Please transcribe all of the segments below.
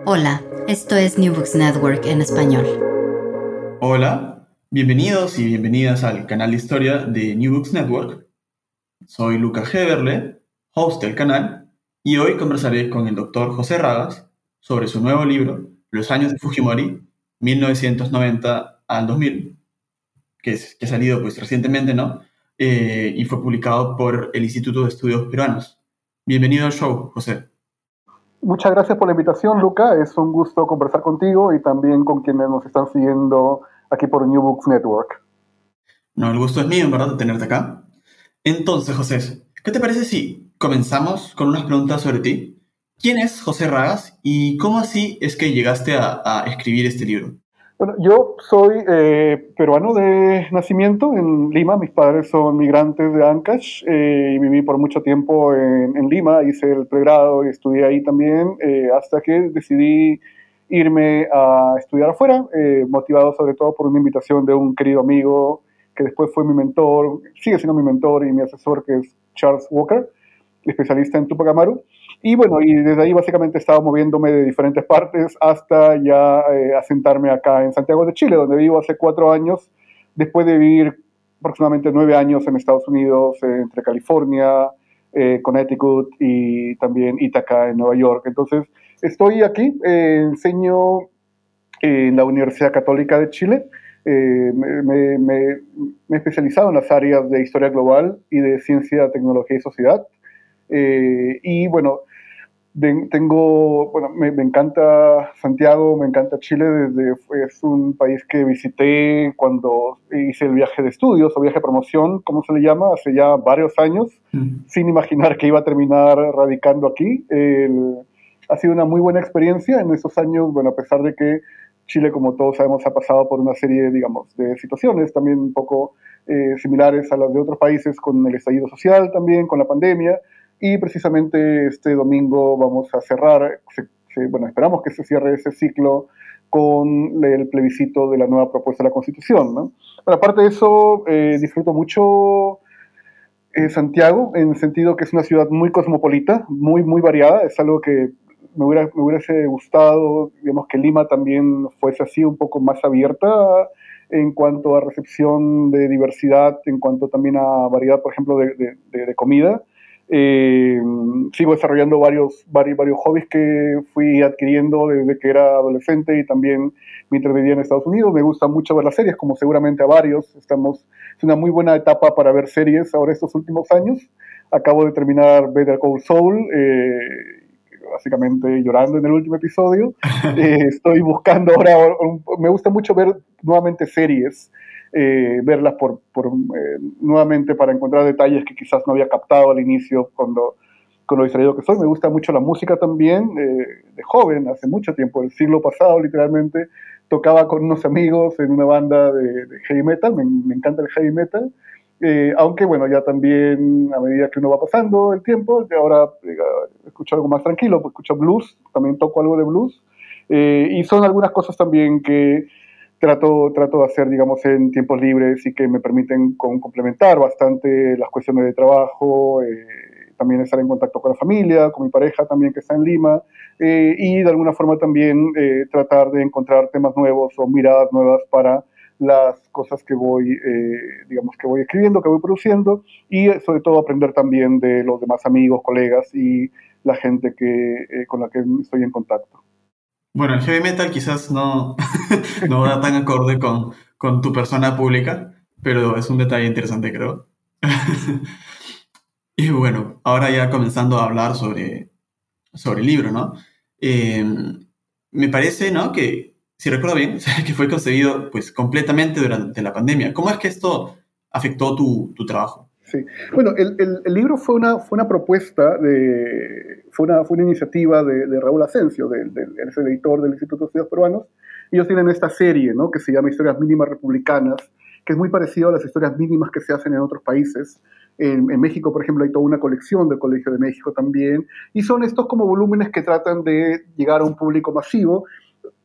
Hola, esto es New Books Network en español. Hola, bienvenidos y bienvenidas al canal de historia de New Books Network. Soy Luca Heberle, host del canal, y hoy conversaré con el doctor José Ragas sobre su nuevo libro, Los años de Fujimori, 1990 al 2000, que, es, que ha salido pues recientemente, ¿no? Eh, y fue publicado por el Instituto de Estudios Peruanos. Bienvenido al show, José. Muchas gracias por la invitación, Luca. Es un gusto conversar contigo y también con quienes nos están siguiendo aquí por New Books Network. No, el gusto es mío, en verdad, de tenerte acá. Entonces, José, ¿qué te parece si comenzamos con unas preguntas sobre ti? ¿Quién es José Ragas y cómo así es que llegaste a, a escribir este libro? Bueno, yo soy eh, peruano de nacimiento en Lima. Mis padres son migrantes de Ancash eh, y viví por mucho tiempo en, Lima. Hice el pregrado y estudié ahí también eh, hasta que decidí irme a estudiar afuera, motivado sobre todo por una invitación de un querido amigo que después fue mi mentor, sigue siendo mi mentor y mi asesor, que es Charles Walker, especialista en Tupac Amaru. Y bueno, y desde ahí básicamente estaba moviéndome de diferentes partes hasta ya eh, asentarme acá en Santiago de Chile, donde vivo hace cuatro años, después de vivir aproximadamente nueve años en Estados Unidos, eh, entre California, eh, Connecticut y también Ithaca en Nueva York. Entonces, estoy aquí, enseño en la Universidad Católica de Chile. Me, me, me, he especializado en las áreas de historia global y de ciencia, tecnología y sociedad. y bueno, tengo, bueno, me, encanta Santiago, me encanta Chile, desde, es un país que visité cuando hice el viaje de estudios o viaje de promoción, como se le llama, hace ya varios años, sin imaginar que iba a terminar radicando aquí. ha sido una muy buena experiencia en esos años, bueno, a pesar de que Chile, como todos sabemos, ha pasado por una serie, digamos, de situaciones también un poco eh, similares a las de otros países, con el estallido social también, con la pandemia, y precisamente este domingo vamos a cerrar, bueno, esperamos que se cierre ese ciclo con el plebiscito de la nueva propuesta de la Constitución. ¿no? Aparte de eso, eh, disfruto mucho eh, Santiago, en el sentido que es una ciudad muy cosmopolita, muy, muy variada. Es algo que me, hubiera, me hubiese gustado, digamos, que Lima también fuese así, un poco más abierta en cuanto a recepción de diversidad, en cuanto también a variedad, por ejemplo, de, de, de comida. Eh, sigo desarrollando varios, varios, varios hobbies que fui adquiriendo desde que era adolescente y también mientras vivía en Estados Unidos. Me gusta mucho ver las series, como seguramente a varios. Estamos, es una muy buena etapa para ver series ahora estos últimos años. Acabo de terminar Better Call Saul, eh, básicamente llorando en el último episodio. Eh, estoy buscando ahora, me gusta mucho ver nuevamente series. Eh, verlas por, eh, nuevamente para encontrar detalles que quizás no había captado al inicio cuando, con lo distraído que soy. Me gusta mucho la música también, eh, de joven, hace mucho tiempo, el siglo pasado literalmente, tocaba con unos amigos en una banda de, heavy metal, me, encanta el heavy metal. aunque bueno, ya también a medida que uno va pasando el tiempo, ahora escucho algo más tranquilo, pues escucho blues, también toco algo de blues. y son algunas cosas también que trato, trato de hacer, digamos, en tiempos libres y que me permiten complementar bastante las cuestiones de trabajo, eh, también estar en contacto con la familia, con mi pareja también que está en Lima, eh, y de alguna forma también eh, tratar de encontrar temas nuevos o miradas nuevas para las cosas que voy, digamos, que voy escribiendo, que voy produciendo, y sobre todo aprender también de los demás amigos, colegas y la gente que, con la que estoy en contacto. Bueno, el heavy metal quizás no, no va tan acorde con, con tu persona pública, pero es un detalle interesante, creo. y bueno, ahora ya comenzando a hablar sobre, sobre el libro, ¿no? Em, me parece, ¿no? Que, si recuerdo bien, que fue concebido pues completamente durante la pandemia. ¿Cómo es que esto afectó tu, tu trabajo? Sí. Bueno, el, libro fue una, fue una propuesta, de, fue, una, fue una iniciativa de, Raúl Asensio, del, del, el editor del Instituto de Estudios Peruanos. Ellos tienen esta serie, ¿no? Que se llama Historias Mínimas Republicanas, que es muy parecido a las historias mínimas que se hacen en otros países. En, en, México, por ejemplo, hay toda una colección del Colegio de México también, y son estos como volúmenes que tratan de llegar a un público masivo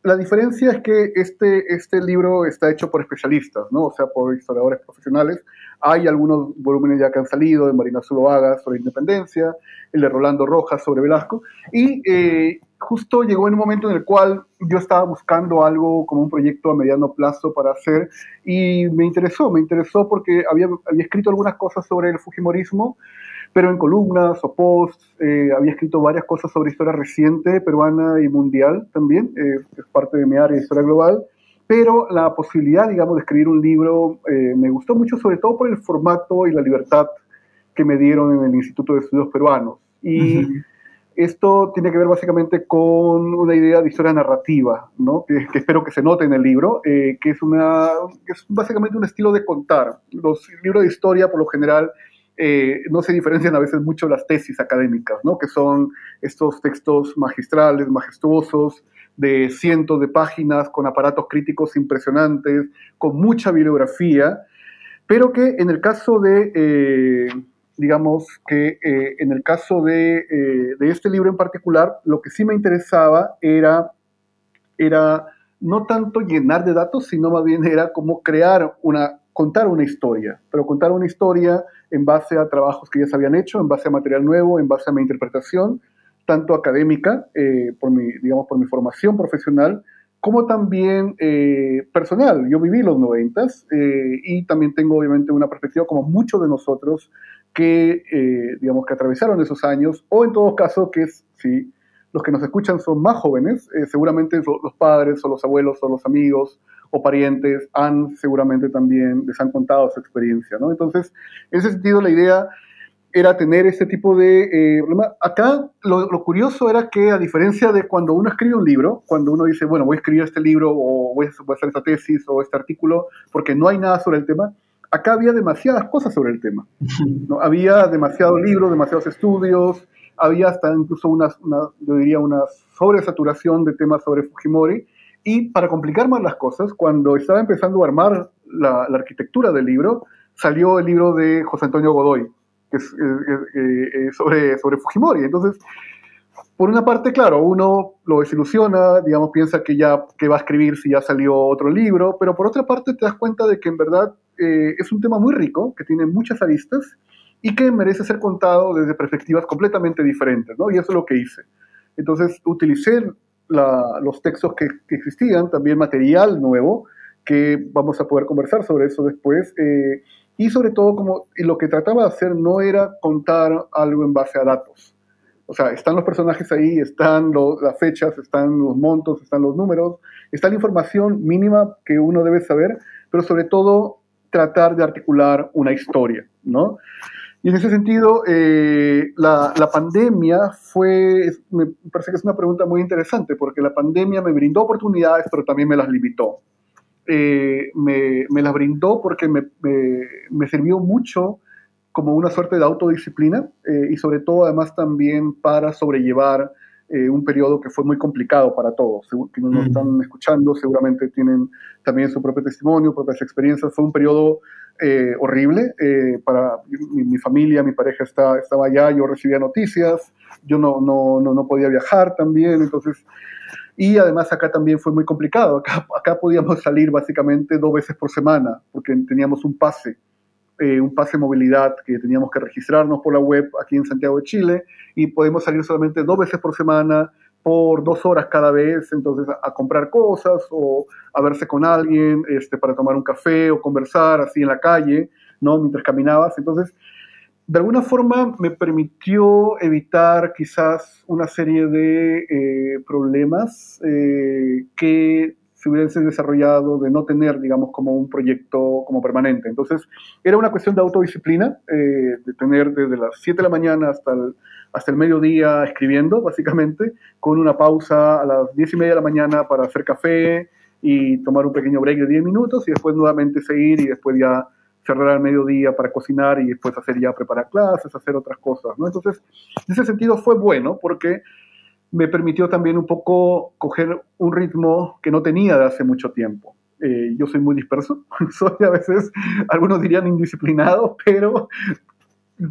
la diferencia es que este, este libro está hecho por especialistas, ¿no? O sea, por historiadores profesionales. Hay algunos volúmenes ya que han salido, de Marina Zuloaga sobre independencia, el de Rolando Rojas sobre Velasco, y eh, justo llegó en un momento en el cual yo estaba buscando algo como un proyecto a mediano plazo para hacer, y me interesó, me interesó porque había, escrito algunas cosas sobre el Fujimorismo, pero en columnas o posts. Eh, había escrito varias cosas sobre historia reciente, peruana y mundial también, eh, es parte de mi área de historia global. Pero la posibilidad, digamos, de escribir un libro eh, me gustó mucho, sobre todo por el formato y la libertad que me dieron en el Instituto de Estudios Peruanos. Y esto tiene que ver básicamente con una idea de historia narrativa, ¿no? que, espero que se note en el libro, que, es una, que es básicamente un estilo de contar. Los libros de historia, por lo general, eh, no se diferencian a veces mucho las tesis académicas, ¿no? que son estos textos magistrales, majestuosos, de cientos de páginas, con aparatos críticos impresionantes, con mucha bibliografía, pero que en el caso de, eh, digamos que eh, en el caso de, de, este libro en particular, lo que sí me interesaba era, era no tanto llenar de datos, sino más bien era como crear una, contar una historia, pero contar una historia en base a trabajos que ya se habían hecho, en base a material nuevo, en base a mi interpretación, tanto académica, eh, por, mi, digamos, por mi formación profesional, como también eh, personal. Yo viví los noventas eh, y también tengo obviamente una perspectiva como muchos de nosotros que, digamos, que atravesaron esos años, o en todo caso que es, si los que nos escuchan son más jóvenes, seguramente los padres o los abuelos o los amigos o parientes han seguramente también les han contado su experiencia, ¿no? Entonces, en ese sentido, la idea era tener este tipo de eh, problema. Acá lo, curioso era que a diferencia de cuando uno escribe un libro, cuando uno dice, bueno, voy a escribir este libro o voy a, hacer esta tesis o este artículo porque no hay nada sobre el tema, acá había demasiadas cosas sobre el tema. ¿no? Había demasiados libros, demasiados estudios, había hasta incluso una, yo diría una sobresaturación de temas sobre Fujimori y para complicar más las cosas, cuando estaba empezando a armar la, arquitectura del libro, salió el libro de José Antonio Godoy, que es eh, sobre, sobre Fujimori. Entonces, por una parte, claro, uno lo desilusiona, digamos, piensa que ya que va a escribir si ya salió otro libro, pero por otra parte te das cuenta de que en verdad eh, es un tema muy rico, que tiene muchas aristas y que merece ser contado desde perspectivas completamente diferentes, ¿no? Y eso es lo que hice. Entonces, utilicé los textos que, existían, también material nuevo, que vamos a poder conversar sobre eso después. Eh, y sobre todo, como lo que trataba de hacer no era contar algo en base a datos. O sea, están los personajes ahí, están las fechas, están los montos, están los números, está la información mínima que uno debe saber, pero sobre todo tratar de articular una historia, ¿no? Y en ese sentido, eh, la, la, pandemia fue, me parece que es una pregunta muy interesante, porque la pandemia me brindó oportunidades, pero también me las limitó. Eh, me, me, las brindó porque me, me, sirvió mucho como una suerte de autodisciplina eh, y sobre todo además también para sobrellevar un periodo que fue muy complicado para todos. Quienes nos están escuchando seguramente tienen también su propio testimonio, propias experiencias. Fue un periodo eh, horrible. Eh, para mi, familia, mi pareja está, estaba allá, yo recibía noticias, yo no, no, no, no, podía viajar también, entonces... Y además acá también fue muy complicado. Acá, acá podíamos salir básicamente dos veces por semana, porque teníamos un pase, eh, un pase de movilidad que teníamos que registrarnos por la web aquí en Santiago de Chile, y podemos salir solamente dos veces por semana por dos horas cada vez, entonces a, comprar cosas o a verse con alguien este, para tomar un café o conversar así en la calle, ¿no? Mientras caminabas. Entonces, de alguna forma me permitió evitar quizás una serie de eh, problemas eh, que se hubiesen desarrollado de no tener, digamos, como un proyecto como permanente. Entonces, era una cuestión de autodisciplina, eh, de tener desde las 7 de la mañana hasta el hasta el mediodía escribiendo, básicamente, con una pausa a las 10 y media de la mañana para hacer café y tomar un pequeño break de 10 minutos y después nuevamente seguir y después ya cerrar al mediodía para cocinar y después hacer ya preparar clases, hacer otras cosas, ¿no? Entonces, en ese sentido fue bueno porque me permitió también un poco coger un ritmo que no tenía de hace mucho tiempo. Eh, yo soy muy disperso, soy a veces, algunos dirían indisciplinado, pero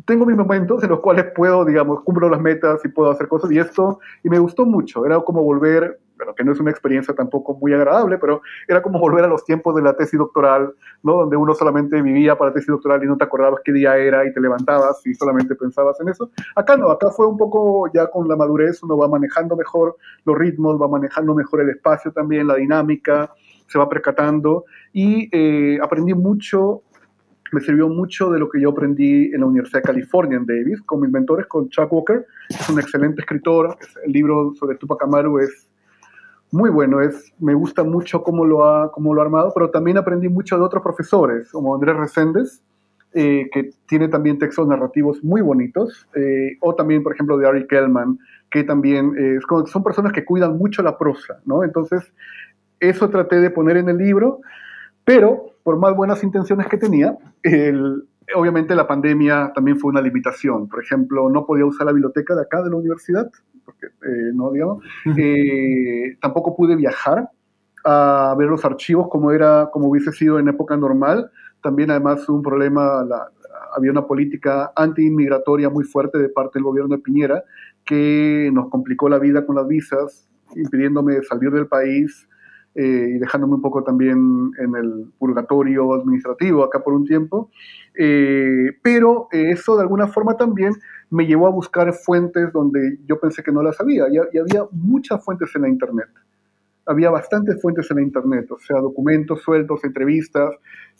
tengo mis momentos en los cuales puedo, digamos, cumplo las metas y puedo hacer cosas y esto, y me gustó mucho, era como volver, bueno, que no es una experiencia tampoco muy agradable, pero era como volver a los tiempos de la tesis doctoral, ¿no? Donde uno solamente vivía para la tesis doctoral y no te acordabas qué día era y te levantabas y solamente pensabas en eso. Acá no, acá fue un poco ya con la madurez, uno va manejando mejor los ritmos, va manejando mejor el espacio también, la dinámica, se va percatando y eh, aprendí mucho me sirvió mucho de lo que yo aprendí en la Universidad de California en Davis con mis mentores, con Chuck Walker, es un excelente escritor, el libro sobre Tupac Amaru es muy bueno, es, me gusta mucho cómo lo, ha, cómo lo ha armado, pero también aprendí mucho de otros profesores, como Andrés Reséndez, eh, que tiene también textos narrativos muy bonitos, eh, o también, por ejemplo, de Ari Kellman, que también eh, son personas que cuidan mucho la prosa, ¿no? Entonces, eso traté de poner en el libro, pero por más buenas intenciones que tenía, obviamente la pandemia también fue una limitación. Por ejemplo, no podía usar la biblioteca de acá de la universidad, porque eh, no, digamos. Eh, tampoco pude viajar a ver los archivos como era, como hubiese sido en época normal. También además un problema, había una política anti-inmigratoria muy fuerte de parte del gobierno de Piñera que nos complicó la vida con las visas, impidiéndome salir del país eh, y dejándome un poco también en el purgatorio administrativo acá por un tiempo. Eh, pero eso de alguna forma también me llevó a buscar fuentes donde yo pensé que no las había, y, había muchas fuentes en la Internet. Había bastantes fuentes en la Internet, o sea, documentos sueltos, entrevistas,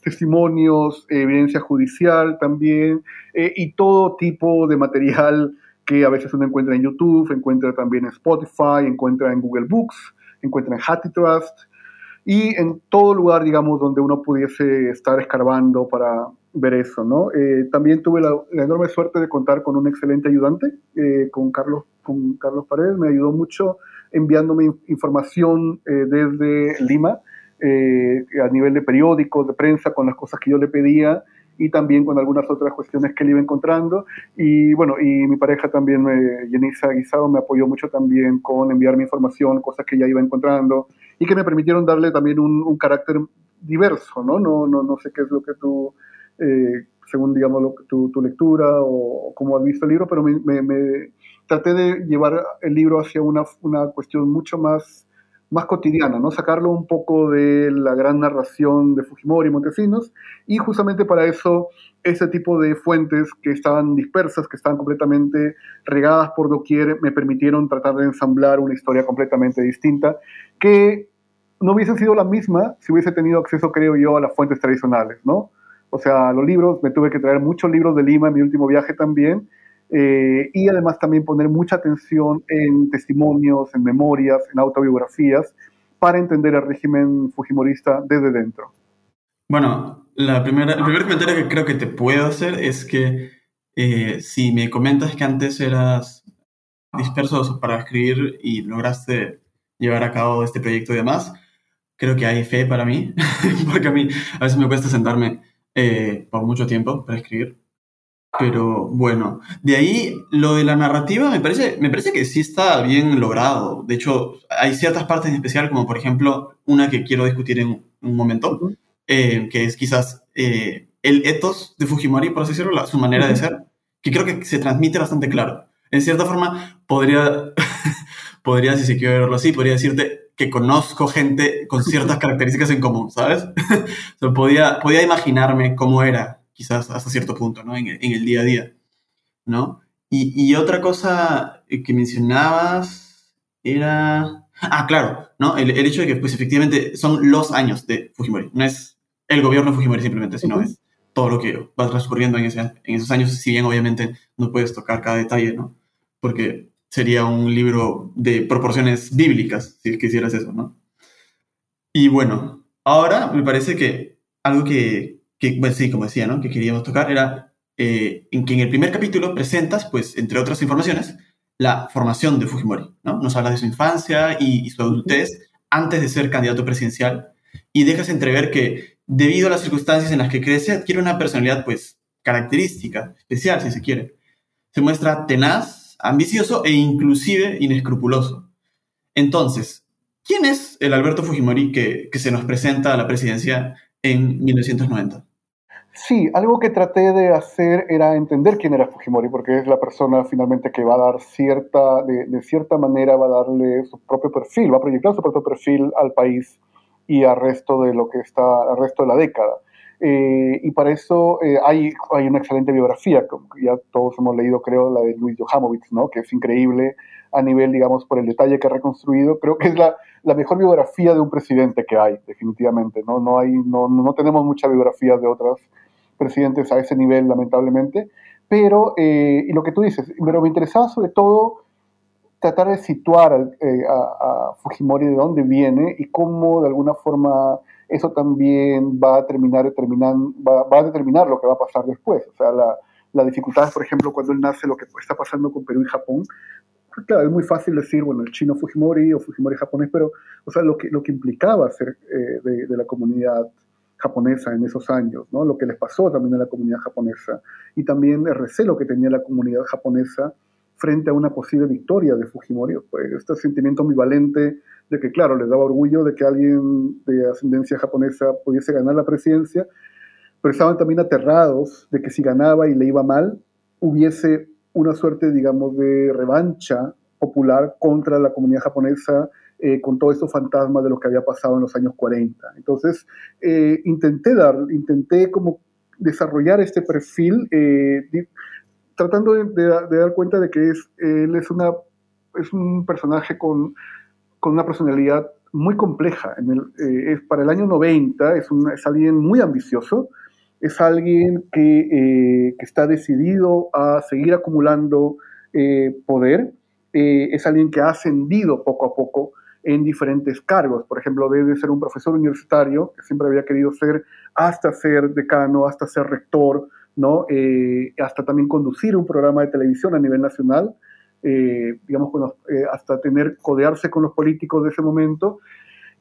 testimonios, evidencia judicial también, eh, y todo tipo de material que a veces uno encuentra en YouTube, encuentra también en Spotify, encuentra en Google Books, encuentra en Trust y en todo lugar, digamos, donde uno pudiese estar escarbando para ver eso, ¿no? Eh, también tuve la, enorme suerte de contar con un excelente ayudante, eh, con, Carlos, con Carlos Paredes, me ayudó mucho enviándome información eh, desde Lima, a nivel de periódicos, de prensa, con las cosas que yo le pedía, y también con algunas otras cuestiones que él iba encontrando. Y bueno, y mi pareja también, Yenisa Guisado, me apoyó mucho también con enviarme información, cosas que ella iba encontrando y que me permitieron darle también un, un carácter diverso, ¿no? No, ¿no? no sé qué es lo que tú, eh, según digamos lo, tu, tu, lectura o, cómo has visto el libro, pero me, me, me, traté de llevar el libro hacia una, una cuestión mucho más más cotidiana, ¿no? Sacarlo un poco de la gran narración de Fujimori y Montesinos, y justamente para eso ese tipo de fuentes que estaban dispersas, que estaban completamente regadas por doquier, me permitieron tratar de ensamblar una historia completamente distinta, que no hubiese sido la misma si hubiese tenido acceso, creo yo, a las fuentes tradicionales, ¿no? O sea, los libros, me tuve que traer muchos libros de Lima en mi último viaje también, eh, y además también poner mucha atención en testimonios, en memorias, en autobiografías, para entender el régimen fujimorista desde dentro. Bueno, la primera, el primer comentario que creo que te puedo hacer es que eh, si me comentas que antes eras disperso para escribir y lograste llevar a cabo este proyecto y demás, creo que hay fe para mí, porque a mí a veces me cuesta sentarme eh, por mucho tiempo para escribir. Pero bueno, de ahí lo de la narrativa me parece, me parece que sí está bien logrado. De hecho, hay ciertas partes en especial, como por ejemplo una que quiero discutir en un momento, eh, que es quizás eh, el ethos de Fujimori, por así decirlo, su manera de ser, que creo que se transmite bastante claro. En cierta forma, podría, podría, si se quiere verlo así, podría decirte que conozco gente con ciertas características en común, ¿sabes? podía, podía imaginarme cómo era quizás hasta cierto punto, ¿no? En, el día a día, ¿no? Y, otra cosa que mencionabas era... Ah, claro, ¿no? El, hecho de que, pues, efectivamente son los años de Fujimori. No es el gobierno de Fujimori simplemente, sino es todo lo que va transcurriendo en, en esos años, si bien obviamente no puedes tocar cada detalle, ¿no? Porque sería un libro de proporciones bíblicas, si quisieras eso, ¿no? Y bueno, ahora me parece que algo que, que, sí, como decía, ¿no? que queríamos tocar, era eh, en que en el primer capítulo presentas, pues, entre otras informaciones, la formación de Fujimori, ¿no? Nos hablas de su infancia y, su adultez antes de ser candidato presidencial y dejas entrever que debido a las circunstancias en las que crece, adquiere una personalidad, pues, característica, especial, si se quiere. Se muestra tenaz, ambicioso e inclusive inescrupuloso. Entonces, ¿quién es el Alberto Fujimori que, se nos presenta a la presidencia en 1990? Sí, algo que traté de hacer era entender quién era Fujimori, porque es la persona finalmente que va a dar cierta, de, cierta manera, va a darle su propio perfil, va a proyectar su propio perfil al país y al resto de lo que está, al resto de la década. Eh, y para eso eh, hay, hay una excelente biografía, como ya todos hemos leído, creo, la de Luis Johamovich, ¿no? que es increíble a nivel, digamos, por el detalle que ha reconstruido. Creo que es la, la mejor biografía de un presidente que hay, definitivamente. No, no, hay, no, no tenemos muchas biografías de otras presidentes a ese nivel, lamentablemente. Pero, eh, y lo que tú dices, pero me interesaba sobre todo tratar de situar eh, a, Fujimori de dónde viene y cómo de alguna forma eso también va a terminar, va, va, a determinar lo que va a pasar después. O sea, la, la dificultad, por ejemplo, cuando él nace, lo que está pasando con Perú y Japón. Claro, es muy fácil decir, bueno, el chino Fujimori o Fujimori japonés, pero, o sea, lo que, lo que implicaba ser eh, de, de, la comunidad japonesa en esos años, ¿no? lo que les pasó también a la comunidad japonesa y también el recelo que tenía la comunidad japonesa frente a una posible victoria de Fujimori, pues este sentimiento ambivalente de que, claro, les daba orgullo de que alguien de ascendencia japonesa pudiese ganar la presidencia, pero estaban también aterrados de que si ganaba y le iba mal, hubiese una suerte, digamos, de revancha popular contra la comunidad japonesa eh, con todo estos fantasmas de lo que había pasado en los años 40. Entonces, eh, intenté, dar, intenté como desarrollar este perfil eh, tratando de, dar cuenta de que es, él es, una, es un personaje con, con una personalidad muy compleja. En el, es para el año 90 es, un, es alguien muy ambicioso, es alguien que, que, está decidido a seguir acumulando poder, es alguien que ha ascendido poco a poco en diferentes cargos. Por ejemplo, debe ser un profesor universitario, que siempre había querido ser, hasta ser decano, hasta ser rector, ¿no? Eh, hasta también conducir un programa de televisión a nivel nacional, eh, digamos, eh, hasta tener, codearse con los políticos de ese momento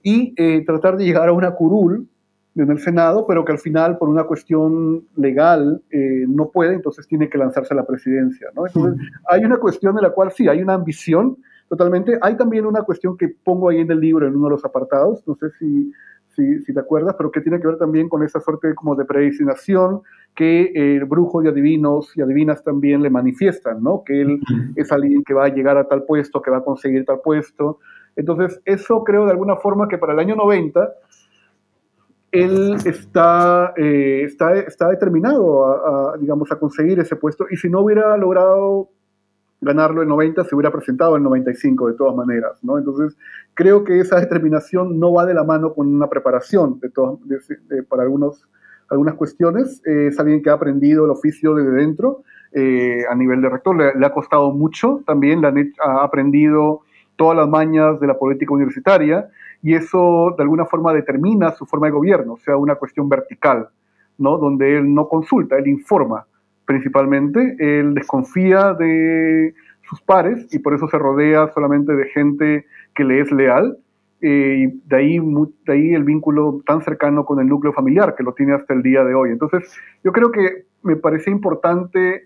y tratar de llegar a una curul en el Senado, pero que al final, por una cuestión legal, no puede, entonces tiene que lanzarse a la presidencia, ¿no? Entonces, hay una cuestión en la cual sí, hay una ambición, Totalmente. Hay también una cuestión que pongo ahí en el libro, en uno de los apartados, no sé si, si, si te acuerdas, pero que tiene que ver también con esa suerte como de predestinación que el brujo y adivinos y adivinas también le manifiestan, ¿no? Que él es alguien que va a llegar a tal puesto, que va a conseguir tal puesto. Entonces, eso creo de alguna forma que para el año 90 él está, eh, está, está determinado a, a, digamos, a conseguir ese puesto y si no hubiera logrado ganarlo en 90, se hubiera presentado en 95 de todas maneras, ¿no? Entonces, creo que esa determinación no va de la mano con una preparación de para algunos, algunas cuestiones. Eh, es alguien que ha aprendido el oficio desde dentro, eh, a nivel de rector, le, ha costado mucho también, le ha aprendido todas las mañas de la política universitaria y eso de alguna forma determina su forma de gobierno, o sea, una cuestión vertical, ¿no? Donde él no consulta, él informa principalmente. Él desconfía de sus pares y por eso se rodea solamente de gente que le es leal. Eh, y de ahí, de ahí el vínculo tan cercano con el núcleo familiar que lo tiene hasta el día de hoy. Entonces, yo creo que me parecía importante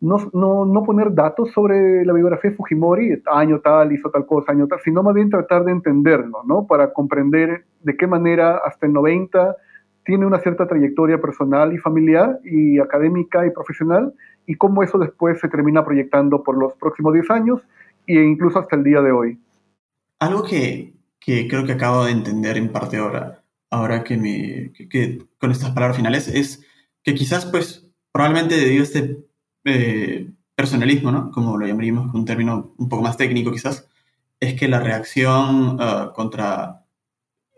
no, no, no, poner datos sobre la biografía de Fujimori, año tal, hizo tal cosa, año tal, sino más bien tratar de entenderlo, ¿no? Para comprender de qué manera hasta el 90 tiene una cierta trayectoria personal y familiar y académica y profesional y cómo eso después se termina proyectando por los próximos 10 años e incluso hasta el día de hoy. Algo que, que creo que acabo de entender en parte ahora, ahora que, me, que, con estas palabras finales, es que quizás pues probablemente debido a este eh, personalismo, ¿no? como lo llamaríamos con un término un poco más técnico quizás, es que la reacción uh, contra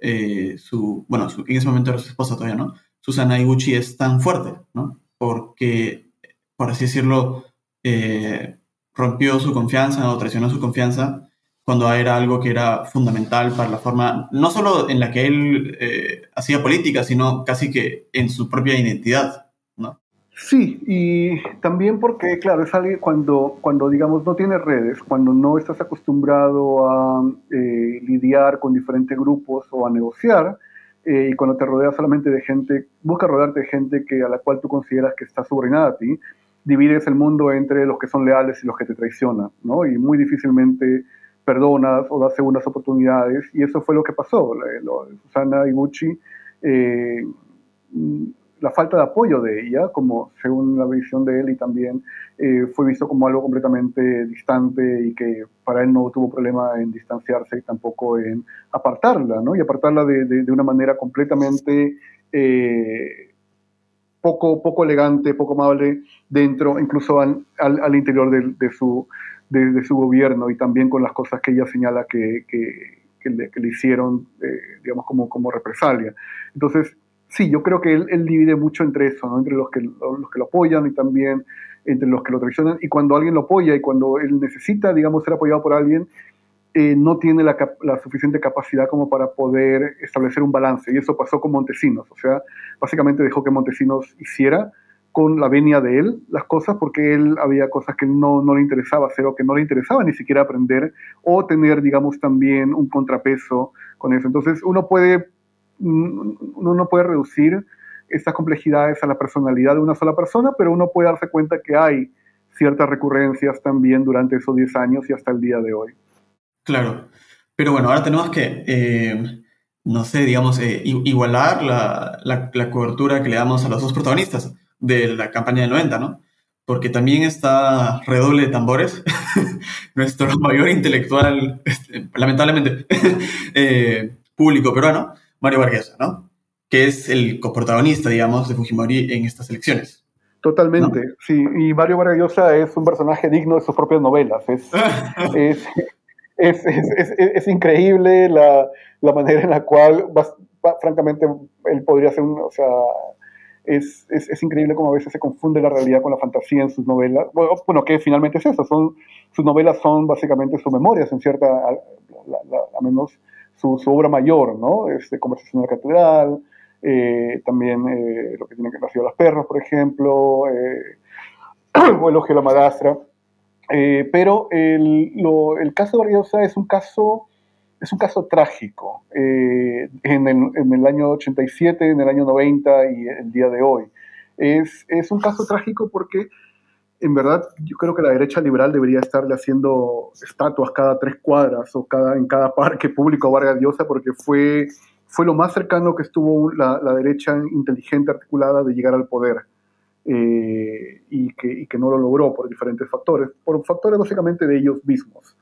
eh, su, bueno, en ese momento era su esposa todavía, ¿no? Susana Iguchi es tan fuerte, ¿no? Porque, por así decirlo, eh, rompió su confianza o traicionó su confianza cuando era algo que era fundamental para la forma, no solo en la que él eh, hacía política, sino casi que en su propia identidad, Sí, y también porque, claro, es alguien cuando, cuando, digamos, no tienes redes, cuando no estás acostumbrado a eh, lidiar con diferentes grupos o a negociar, y cuando te rodeas solamente de gente, busca rodearte de gente que, a la cual tú consideras que está subordinada a ti, divides el mundo entre los que son leales y los que te traicionan, ¿no? Y muy difícilmente perdonas o das segundas oportunidades, y eso fue lo que pasó. Susana Iguchi, eh, la falta de apoyo de ella, como según la visión de él, y también eh, fue visto como algo completamente distante y que para él no tuvo problema en distanciarse y tampoco en apartarla, ¿no? Y apartarla de, de, una manera completamente eh, poco, poco elegante, poco amable dentro, incluso al, al, interior de, de su de, su gobierno y también con las cosas que ella señala que, que, le, hicieron, eh, digamos, como, como represalia. Entonces, sí, yo creo que él, él divide mucho entre eso, ¿no? entre los que, los que lo apoyan y también entre los que lo traicionan. Y cuando alguien lo apoya y cuando él necesita, digamos, ser apoyado por alguien, eh, no tiene la, la, suficiente capacidad como para poder establecer un balance. Y eso pasó con Montesinos. O sea, básicamente dejó que Montesinos hiciera con la venia de él las cosas porque él había cosas que no, no le interesaba hacer o que no le interesaba ni siquiera aprender o tener, digamos, también un contrapeso con eso. Entonces uno puede, uno no puede reducir estas complejidades a la personalidad de una sola persona, pero uno puede darse cuenta que hay ciertas recurrencias también durante esos 10 años y hasta el día de hoy. Claro, pero bueno, ahora tenemos que, eh, no sé, digamos, eh, igualar la, la, cobertura que le damos a los dos protagonistas de la campaña del 90, ¿no? Porque también está redoble de tambores, nuestro mayor intelectual, este, lamentablemente, eh, público peruano, Mario Vargas, ¿no? Que es el coprotagonista, digamos, de Fujimori en estas elecciones. Totalmente, sí. Y Mario Vargas es un personaje digno de sus propias novelas. Es, es, es, es increíble la, la, manera en la cual, francamente, él podría ser un, o sea, es, es, es, increíble cómo a veces se confunde la realidad con la fantasía en sus novelas. Bueno, que finalmente es eso, son, sus novelas son básicamente sus memorias, en cierta, a, menos su, obra mayor, ¿no? Este, Conversación de la Catedral, eh, también eh, lo que tiene que nacer los perros, por ejemplo, eh, o Elogio de la Madrastra. Eh, pero el, lo, el caso de Barriosa es un caso es un caso trágico en, el, en, el, año 87, en el año 90 y el día de hoy. Es, es, un caso trágico porque en verdad yo creo que la derecha liberal debería estarle haciendo estatuas cada tres cuadras o cada, en cada parque público a Vargas Llosa porque fue, fue lo más cercano que estuvo la, la derecha inteligente, articulada de llegar al poder. Eh, y, que, y que no lo logró por diferentes factores, por factores básicamente de ellos mismos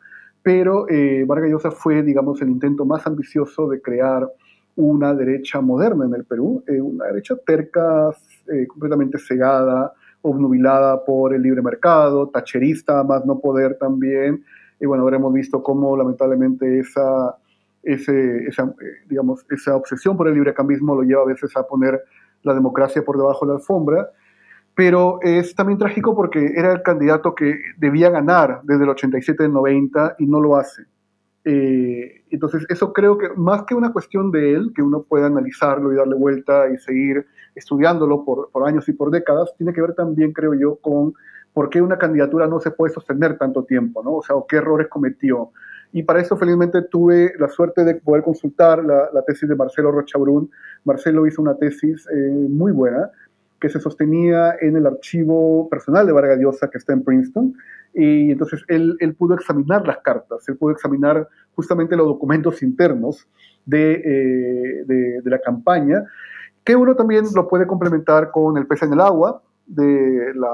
pero eh, Vargas Llosa fue, digamos, el intento más ambicioso de crear una derecha moderna en el Perú, eh, una derecha terca, eh, completamente cegada, obnubilada por el libre mercado, tacherista, más no poder también. Y bueno, ahora hemos visto cómo lamentablemente esa, ese, esa, eh, digamos, esa obsesión por el librecambismo lo lleva a veces a poner la democracia por debajo de la alfombra pero es también trágico porque era el candidato que debía ganar desde el 87 al 90 y no lo hace. Eh, entonces, eso creo que más que una cuestión de él, que uno puede analizarlo y darle vuelta y seguir estudiándolo por, años y por décadas, tiene que ver también, creo yo, con por qué una candidatura no se puede sostener tanto tiempo, ¿no? O sea, o qué errores cometió. Y para eso felizmente tuve la suerte de poder consultar la, tesis de Marcelo Rochabrún. Marcelo hizo una tesis eh, muy buena que se sostenía en el archivo personal de Vargas Llosa que está en Princeton. Y entonces él, pudo examinar las cartas, él pudo examinar justamente los documentos internos de, eh, la campaña, que uno también lo puede complementar con El pez en el agua, de la,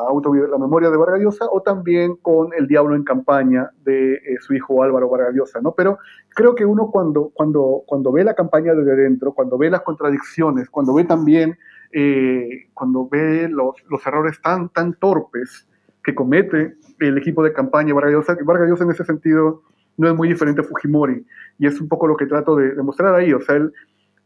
la memoria de Vargas Llosa, o también con El diablo en campaña de eh, su hijo Álvaro Vargas ¿no? Pero creo que uno cuando, cuando, cuando ve la campaña desde dentro, cuando ve las contradicciones, cuando ve también eh, cuando ve los, los, errores tan, tan torpes que comete el equipo de campaña Vargas Llosa, Vargas Llosa en ese sentido no es muy diferente a Fujimori, y es un poco lo que trato de, demostrar ahí, o sea, él,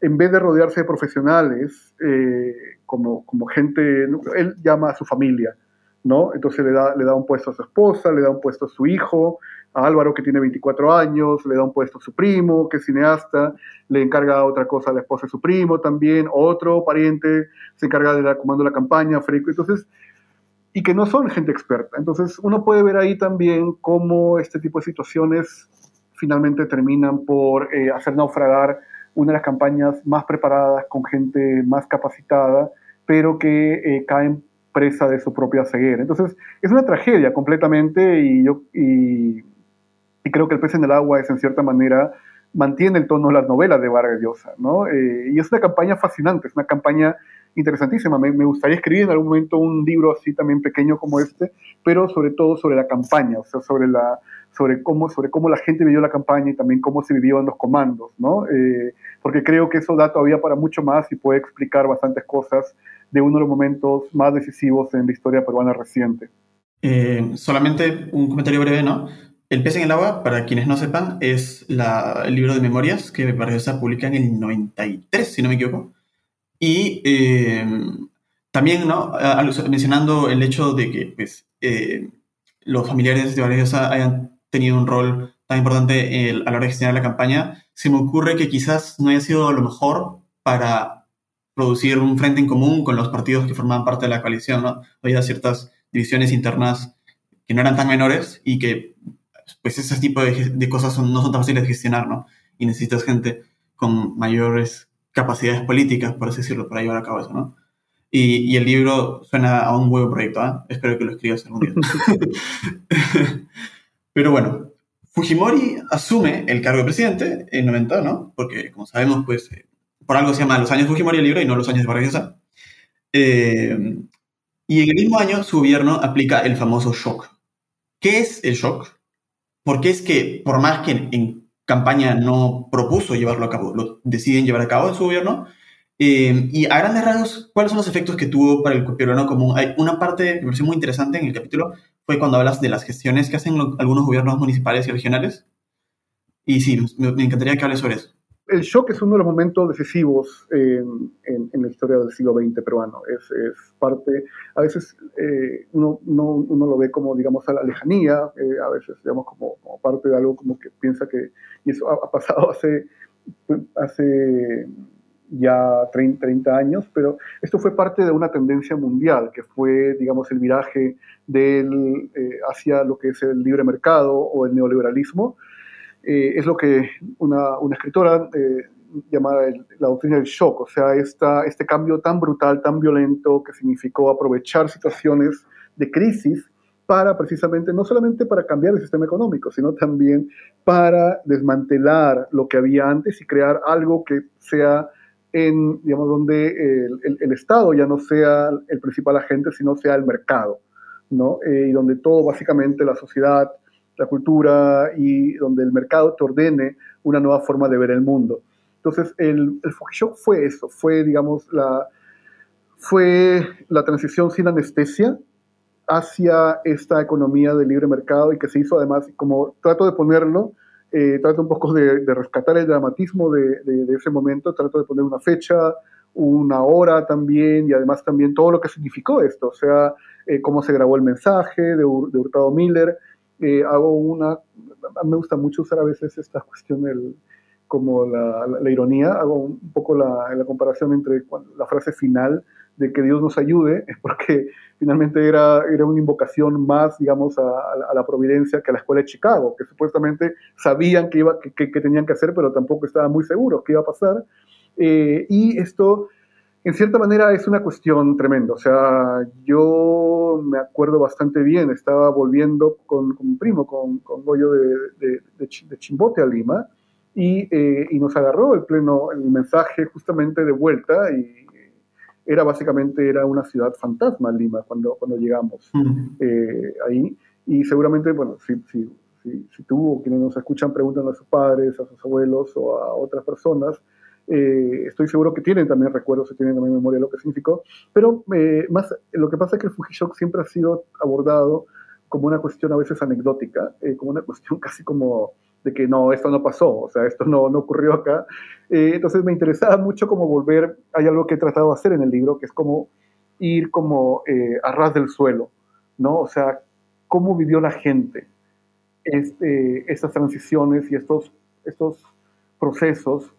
en vez de rodearse de profesionales, eh, como, como gente, él llama a su familia, ¿no? Entonces le da, le da un puesto a su esposa, le da un puesto a su hijo, a Álvaro que tiene 24 años, le da un puesto a su primo, que es cineasta, le encarga otra cosa a la esposa de su primo también, otro pariente se encarga de la comando la campaña, Freco, entonces, y que no son gente experta. Entonces uno puede ver ahí también cómo este tipo de situaciones finalmente terminan por eh, hacer naufragar una de las campañas más preparadas, con gente más capacitada, pero que eh, caen presa de su propia ceguera. Entonces, es una tragedia completamente y yo y, creo que El pez en el agua es en cierta manera mantiene el tono de las novelas de Vargas Llosa, ¿no? Eh, y es una campaña fascinante, es una campaña interesantísima. Me, gustaría escribir en algún momento un libro así también pequeño como este, pero sobre todo sobre la campaña, o sea, sobre, la, sobre, cómo, sobre cómo la gente vivió la campaña y también cómo se vivió en los comandos, ¿no? Eh, porque creo que eso da todavía para mucho más y puede explicar bastantes cosas de uno de los momentos más decisivos en la historia peruana reciente. Eh, solamente un comentario breve, ¿no? El pez en el agua, para quienes no sepan, es el libro de memorias que parece se publica en el 93, si no me equivoco. Y eh, también, ¿no? mencionando el hecho de que pues, eh, los familiares de Vargas hayan tenido un rol tan importante a la hora de gestionar la campaña, se me ocurre que quizás no haya sido lo mejor para producir un frente en común con los partidos que formaban parte de la coalición, ¿no? Había ciertas divisiones internas que no eran tan menores y que pues ese tipo de, cosas no son tan fáciles de gestionar, ¿no? Y necesitas gente con mayores capacidades políticas, por así decirlo, para llevar a cabo eso, ¿no? Y, y el libro suena a un buen proyecto, ¿eh? Espero que lo escribas algún día. Pero bueno, Fujimori asume el cargo de presidente en 90, ¿no? Porque, como sabemos, pues, eh, por algo se llama Los años Fujimori el libro y no Los años de Vargas eh, y en el mismo año su gobierno aplica el famoso shock. ¿Qué es el shock? Porque es que, por más que en, campaña no propuso llevarlo a cabo, lo deciden llevar a cabo en su gobierno. Eh, y a grandes rasgos, ¿cuáles son los efectos que tuvo para el peruano común? Hay una parte que me pareció muy interesante en el capítulo fue cuando hablas de las gestiones que hacen algunos gobiernos municipales y regionales. Y sí, me encantaría que hables sobre eso el shock es uno de los momentos decisivos en, la historia del siglo XX peruano. Es, parte, a veces eh, uno, uno, lo ve como, digamos, a la lejanía, eh, a veces, digamos, como, parte de algo como que piensa que, y eso ha, pasado hace, hace ya 30, 30, años, pero esto fue parte de una tendencia mundial, que fue, digamos, el viraje del, eh, hacia lo que es el libre mercado o el neoliberalismo, eh, es lo que una, una escritora eh, llamada la doctrina del shock, o sea, esta, este cambio tan brutal, tan violento que significó aprovechar situaciones de crisis para precisamente, no solamente para cambiar el sistema económico, sino también para desmantelar lo que había antes y crear algo que sea en, digamos, donde el, el, Estado ya no sea el principal agente, sino sea el mercado, ¿no? Eh, y donde todo, básicamente, la sociedad, la cultura y donde el mercado te ordene una nueva forma de ver el mundo. Entonces, el, el Shock fue eso, fue, digamos, la, fue la transición sin anestesia hacia esta economía de libre mercado y que se hizo además, como trato de ponerlo, eh, trato un poco de, rescatar el dramatismo de, de, ese momento, trato de poner una fecha, una hora también y además también todo lo que significó esto, o sea, eh, cómo se grabó el mensaje de, de Hurtado Miller, eh, hago una, me gusta mucho usar a veces esta cuestión del, como la, la, ironía, hago un poco la, la, comparación entre la frase final de que Dios nos ayude, es porque finalmente era, era una invocación más, digamos, a, a, la providencia que a la escuela de Chicago, que supuestamente sabían que, iba, que, que, tenían que hacer, pero tampoco estaban muy seguros que iba a pasar. Eh, y esto en cierta manera es una cuestión tremenda. O sea, yo me acuerdo bastante bien, estaba volviendo con, con un primo, con, con Goyo de, de, de, Chimbote a Lima, y, eh, y, nos agarró el pleno, el mensaje justamente de vuelta, y era básicamente era una ciudad fantasma Lima cuando, cuando llegamos eh, ahí. Y seguramente, bueno, si, si, si, si tú o quienes nos escuchan preguntan a sus padres, a sus abuelos o a otras personas, eh, estoy seguro que tienen también recuerdos, tienen también memoria de lo que significó, pero eh, más, lo que pasa es que el Fujishock siempre ha sido abordado como una cuestión a veces anecdótica, eh, como una cuestión casi como de que no, esto no pasó, o sea, esto no, no ocurrió acá. entonces me interesaba mucho como volver, hay algo que he tratado de hacer en el libro, que es como ir como a ras del suelo, ¿no? O sea, cómo vivió la gente este, estas transiciones y estos, estos procesos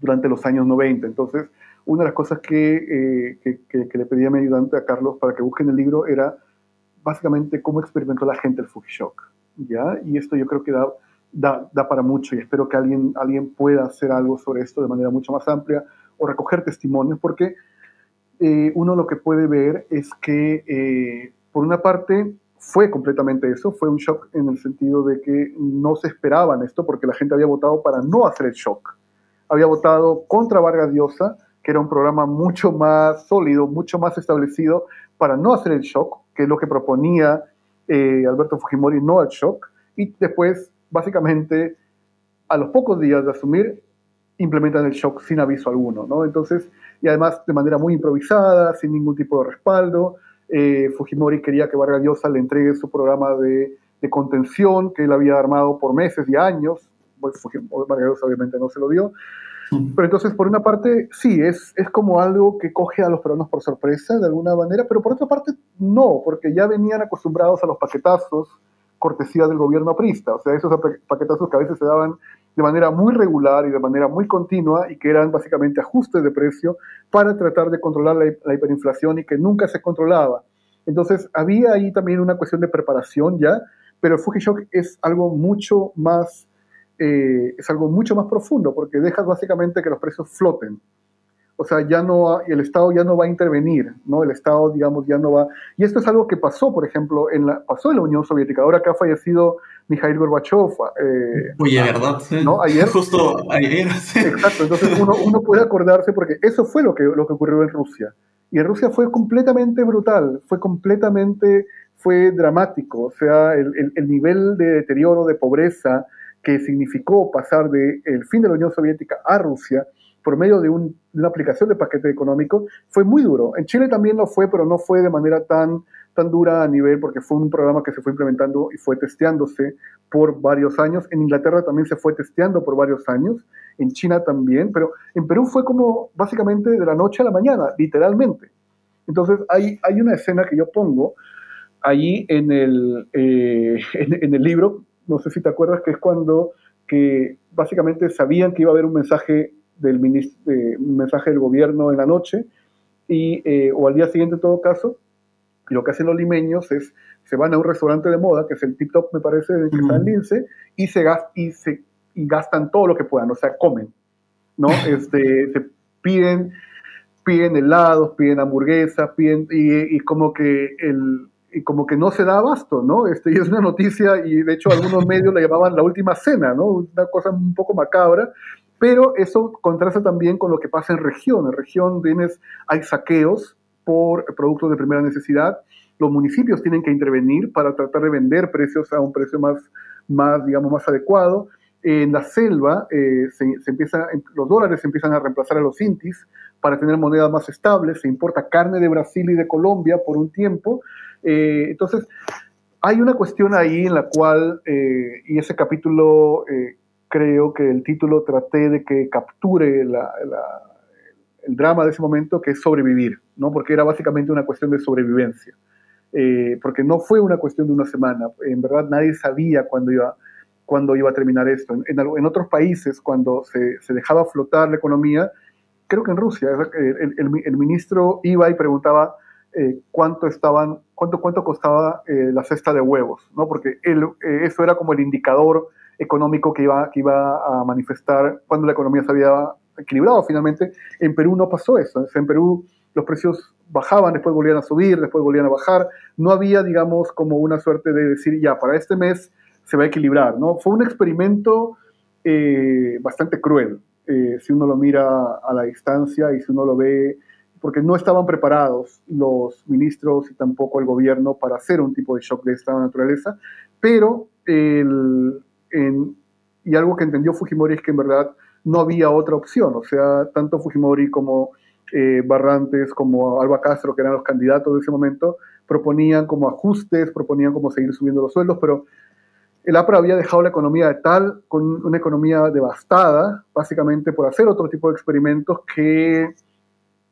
durante los años 90. Entonces, una de las cosas que, eh, que, le pedí a mi ayudante, a Carlos, para que busquen el libro era básicamente cómo experimentó la gente el Fuji Shock. ¿ya? Y esto yo creo que da da, da, para mucho y espero que alguien, alguien pueda hacer algo sobre esto de manera mucho más amplia o recoger testimonios, porque eh, uno lo que puede ver es que, eh, por una parte, fue completamente eso, fue un shock en el sentido de que no se esperaban esto porque la gente había votado para no hacer el shock. Había votado contra Vargas Llosa, que era un programa mucho más sólido, mucho más establecido para no hacer el shock, que es lo que proponía eh, Alberto Fujimori, no al shock, y después, básicamente, a los pocos días de asumir, implementan el shock sin aviso alguno, ¿no? Entonces, y además de manera muy improvisada, sin ningún tipo de respaldo, eh, Fujimori quería que Vargas Llosa le entregue su programa de, contención que él había armado por meses y años, Vargas obviamente no se lo dio, pero entonces, por una parte, sí, es, es como algo que coge a los peruanos por sorpresa, de alguna manera, pero por otra parte, no, porque ya venían acostumbrados a los paquetazos cortesía del gobierno aprista, o sea, esos paquetazos que a veces se daban de manera muy regular y de manera muy continua y que eran básicamente ajustes de precio para tratar de controlar la, hiperinflación y que nunca se controlaba. Entonces, había ahí también una cuestión de preparación ya, pero el Fuji Shock es algo mucho más, eh, es algo mucho más profundo porque dejas básicamente que los precios floten o sea, ya no el Estado ya no va a intervenir, ¿no? El Estado, digamos, ya no va... Y esto es algo que pasó, por ejemplo, en la, pasó en la Unión Soviética. Ahora que ha fallecido Mikhail Gorbachev. Eh, Oye, ¿verdad? ¿no? Ayer. Justo ayer. Exacto, entonces uno, uno, puede acordarse porque eso fue lo que, lo que ocurrió en Rusia. Y en Rusia fue completamente brutal, fue completamente, fue dramático. O sea, el, el, el nivel de deterioro, de pobreza que significó pasar del el fin de la Unión Soviética a Rusia por medio de, una aplicación de paquete económico, fue muy duro. En Chile también lo fue, pero no fue de manera tan, tan dura a nivel, porque fue un programa que se fue implementando y fue testeándose por varios años. En Inglaterra también se fue testeando por varios años, en China también, pero en Perú fue como básicamente de la noche a la mañana, literalmente. Entonces hay, hay una escena que yo pongo ahí en el, eh, en el libro, no sé si te acuerdas, que es cuando que básicamente sabían que iba a haber un mensaje del mensaje del gobierno en la noche, y, eh, o al día siguiente en todo caso, lo que hacen los limeños es, se van a un restaurante de moda, que es el Tip Top, me parece, que está en Lince, y se, y se y gastan todo lo que puedan, o sea, comen, ¿no? Este, se piden, piden helados, piden hamburguesas, piden, y, y como que el, como que no se da abasto, ¿no? Este, y es una noticia, y de hecho algunos medios la llamaban la última cena, ¿no? Una cosa un poco macabra, pero eso contrasta también con lo que pasa en región. En región tienes, hay saqueos por productos de primera necesidad. Los municipios tienen que intervenir para tratar de vender precios a un precio más, más digamos, más adecuado. En la selva eh, se, empieza, los dólares empiezan a reemplazar a los intis para tener monedas más estables. Se importa carne de Brasil y de Colombia por un tiempo. Eh, entonces, hay una cuestión ahí en la cual, eh, y ese capítulo creo que el título traté de que capture el drama de ese momento, que es sobrevivir, ¿no? porque era básicamente una cuestión de sobrevivencia. Eh, porque no fue una cuestión de una semana, en verdad nadie sabía cuándo iba, cuándo iba a terminar esto. En, en, otros países, cuando se, se, dejaba flotar la economía, creo que en Rusia, el, el, el ministro iba y preguntaba eh, cuánto, estaban, cuánto, cuánto costaba eh, la cesta de huevos, ¿no? porque él, eso era como el indicador económico que iba, que iba a manifestar cuando la economía se había equilibrado finalmente. En Perú no pasó eso. En Perú los precios bajaban, después volvían a subir, después volvían a bajar. No había, digamos, como una suerte de decir, ya, para este mes se va a equilibrar. ¿no? Fue un experimento eh, bastante cruel, eh, si uno lo mira a la distancia y si uno lo ve, porque no estaban preparados los ministros y tampoco el gobierno para hacer un tipo de shock de esta naturaleza, pero el, y algo que entendió Fujimori es que en verdad no había otra opción, o sea, tanto Fujimori como eh, Barrantes, como Alba Castro, que eran los candidatos de ese momento, proponían como ajustes, proponían como seguir subiendo los sueldos, pero el APRA había dejado la economía de tal, con una economía devastada, básicamente por hacer otro tipo de experimentos que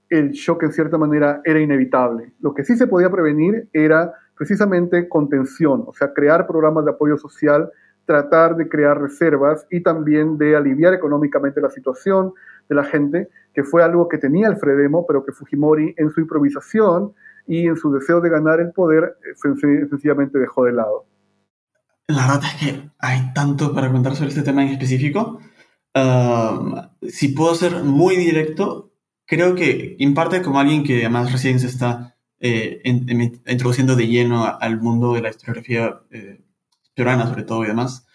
el shock en cierta manera era inevitable. Lo que sí se podía prevenir era precisamente contención, o sea, crear programas de apoyo social tratar de crear reservas y también de aliviar económicamente la situación de la gente, que fue algo que tenía el Fredemo, pero que Fujimori en su improvisación y en su deseo de ganar el poder eh, sencillamente dejó de lado. La verdad es que hay tanto para contar sobre este tema en específico. si puedo ser muy directo, creo que en parte como alguien que además recién se está eh, introduciendo de lleno al mundo de la historiografía eh, peruana sobre todo y demás,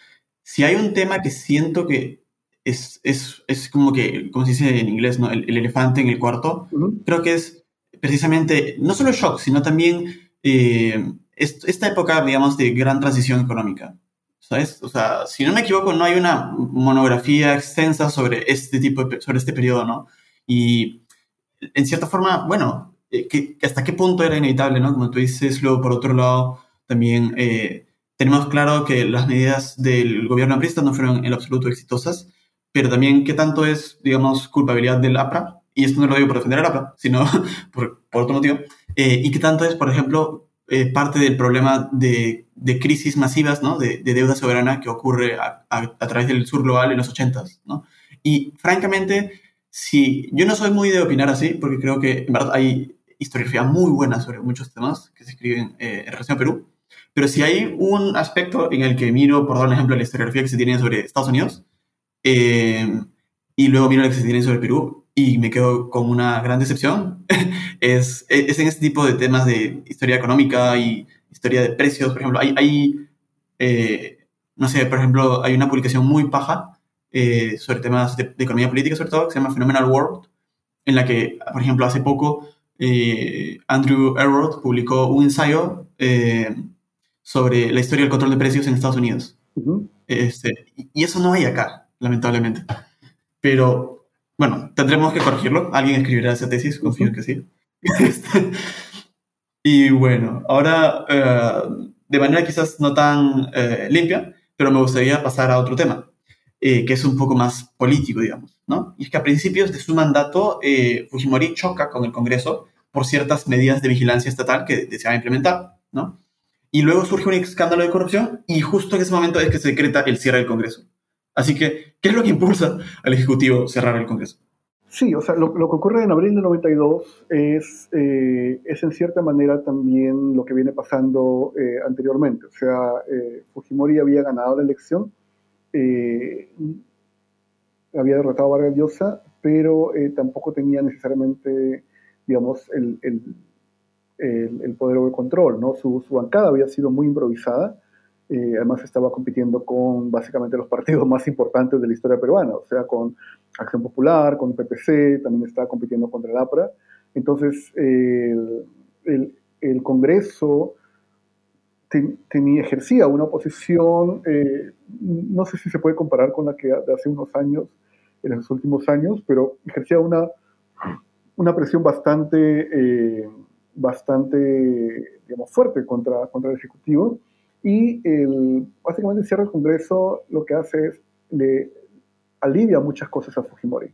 si hay un tema que siento que es, es, es como que, como se dice en inglés, ¿no? el, elefante en el cuarto, creo que es precisamente no solo shock, sino también eh, esta época, digamos, de gran transición económica. ¿Sabes? O sea, si no me equivoco, no hay una monografía extensa sobre este tipo de, sobre este periodo, ¿no? Y en cierta forma, bueno, eh, que, hasta qué punto era inevitable, ¿no? Como tú dices, luego por otro lado, también eh, tenemos claro que las medidas del gobierno aprista no fueron en absoluto exitosas, pero también qué tanto es, digamos, culpabilidad del APRA, y esto no lo digo por defender al APRA, sino por, por otro motivo, y qué tanto es, por ejemplo, eh, parte del problema de, crisis masivas, ¿no? De, de, deuda soberana que ocurre a, través del sur global en los 80, ¿no? Y francamente, si yo no soy muy de opinar así, porque creo que hay historiografía muy buena sobre muchos temas que se escriben eh, en relación a Perú, pero si hay un aspecto en el que miro, por dar un ejemplo, la historiografía que se tiene sobre Estados Unidos, eh, y luego miro la que se tiene sobre Perú, y me quedo con una gran decepción, es, es, en este tipo de temas de historia económica y historia de precios. Por ejemplo, hay, hay eh, no sé, por ejemplo, hay una publicación muy paja eh, sobre temas de, economía política, sobre todo, que se llama Phenomenal World, en la que, por ejemplo, hace poco eh, Andrew Elrod publicó un ensayo sobre la historia del control de precios en Estados Unidos. este, y eso no hay acá, lamentablemente. Pero bueno, tendremos que corregirlo. Alguien escribirá esa tesis, confío que sí. y bueno, ahora, eh, de manera quizás no tan eh, limpia, pero me gustaría pasar a otro tema, eh, que es un poco más político, digamos, ¿no? Y es que a principios de su mandato, Fujimori choca con el Congreso por ciertas medidas de vigilancia estatal que deseaba implementar, ¿no? Y luego surge un escándalo de corrupción y justo en ese momento es que se decreta el cierre del Congreso. Así que, ¿qué es lo que impulsa al Ejecutivo cerrar el Congreso? Sí, o sea, lo, que ocurre en abril del 92 es, eh, es en cierta manera también lo que viene pasando eh, anteriormente. O sea, eh, Fujimori había ganado la elección, había derrotado a Vargas Llosa, pero tampoco tenía necesariamente, digamos, el, el, el, poder o el control, ¿no? Su, su bancada había sido muy improvisada eh, además estaba compitiendo con básicamente los partidos más importantes de la historia peruana, o sea, con Acción Popular, con PPC, también estaba compitiendo contra el APRA. Entonces, el, el, Congreso tenía, ejercía una oposición, eh, no sé si se puede comparar con la que de hace unos años, en los últimos años, pero ejercía una, una presión bastante, eh, bastante digamos, fuerte contra, contra el Ejecutivo y el, básicamente el cierre del Congreso lo que hace es le alivia muchas cosas a Fujimori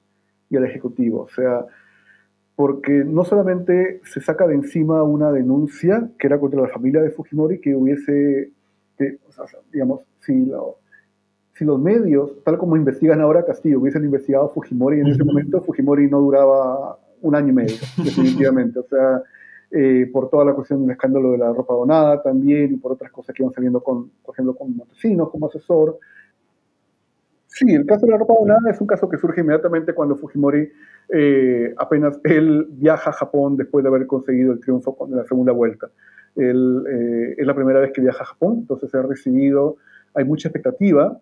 y al Ejecutivo. O sea, porque no solamente se saca de encima una denuncia que era contra la familia de Fujimori, que hubiese, que, digamos, si, si los medios, tal como investigan ahora Castillo, hubiesen investigado a Fujimori en ese momento, Fujimori no duraba un año y medio, definitivamente. O sea, eh, por toda la cuestión del escándalo de la ropa donada también y por otras cosas que iban saliendo, con, por ejemplo, con Montesinos como asesor. Sí, el caso de la ropa donada es un caso que surge inmediatamente cuando Fujimori eh, apenas él viaja a Japón después de haber conseguido el triunfo en la segunda vuelta. Él, eh, es la primera vez que viaja a Japón, entonces ha recibido, hay mucha expectativa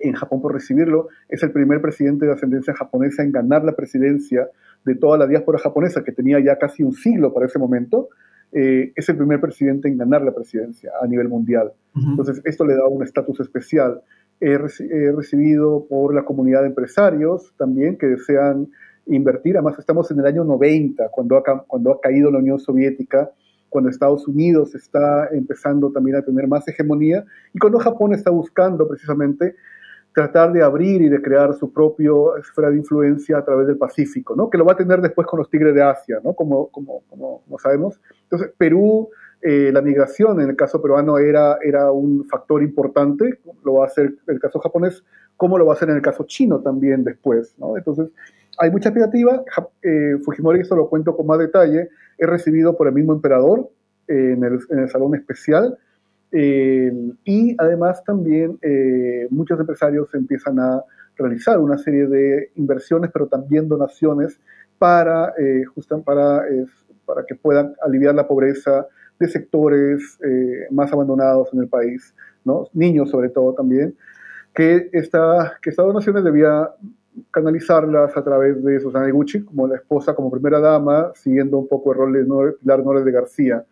en Japón por recibirlo. Es el primer presidente de ascendencia japonesa en ganar la presidencia de toda la diáspora japonesa, que tenía ya casi un siglo para ese momento, eh, es el primer presidente en ganar la presidencia a nivel mundial. Entonces, esto le da un estatus especial. He, recibido por la comunidad de empresarios también que desean invertir. Además, estamos en el año 90, cuando ha, cuando ha caído la Unión Soviética, cuando Estados Unidos está empezando también a tener más hegemonía y cuando Japón está buscando precisamente tratar de abrir y de crear su propio esfera de influencia a través del Pacífico, ¿no? que lo va a tener después con los tigres de Asia, ¿no? como, como, como, sabemos. Entonces, Perú, eh, la migración en el caso peruano era, era un factor importante, lo va a hacer en el caso japonés, como lo va a hacer en el caso chino también después. ¿no? Entonces, hay mucha expectativa. Eh, Fujimori, eso lo cuento con más detalle, es recibido por el mismo emperador eh, en, el, en el salón especial y además también eh, muchos empresarios empiezan a realizar una serie de inversiones, pero también donaciones para, eh, para, para que puedan aliviar la pobreza de sectores eh, más abandonados en el país, ¿no? niños sobre todo también, que, esta, que estas donaciones debía canalizarlas a través de Susana Gucci como la esposa, como primera dama, siguiendo un poco el rol de Pilar Nores de García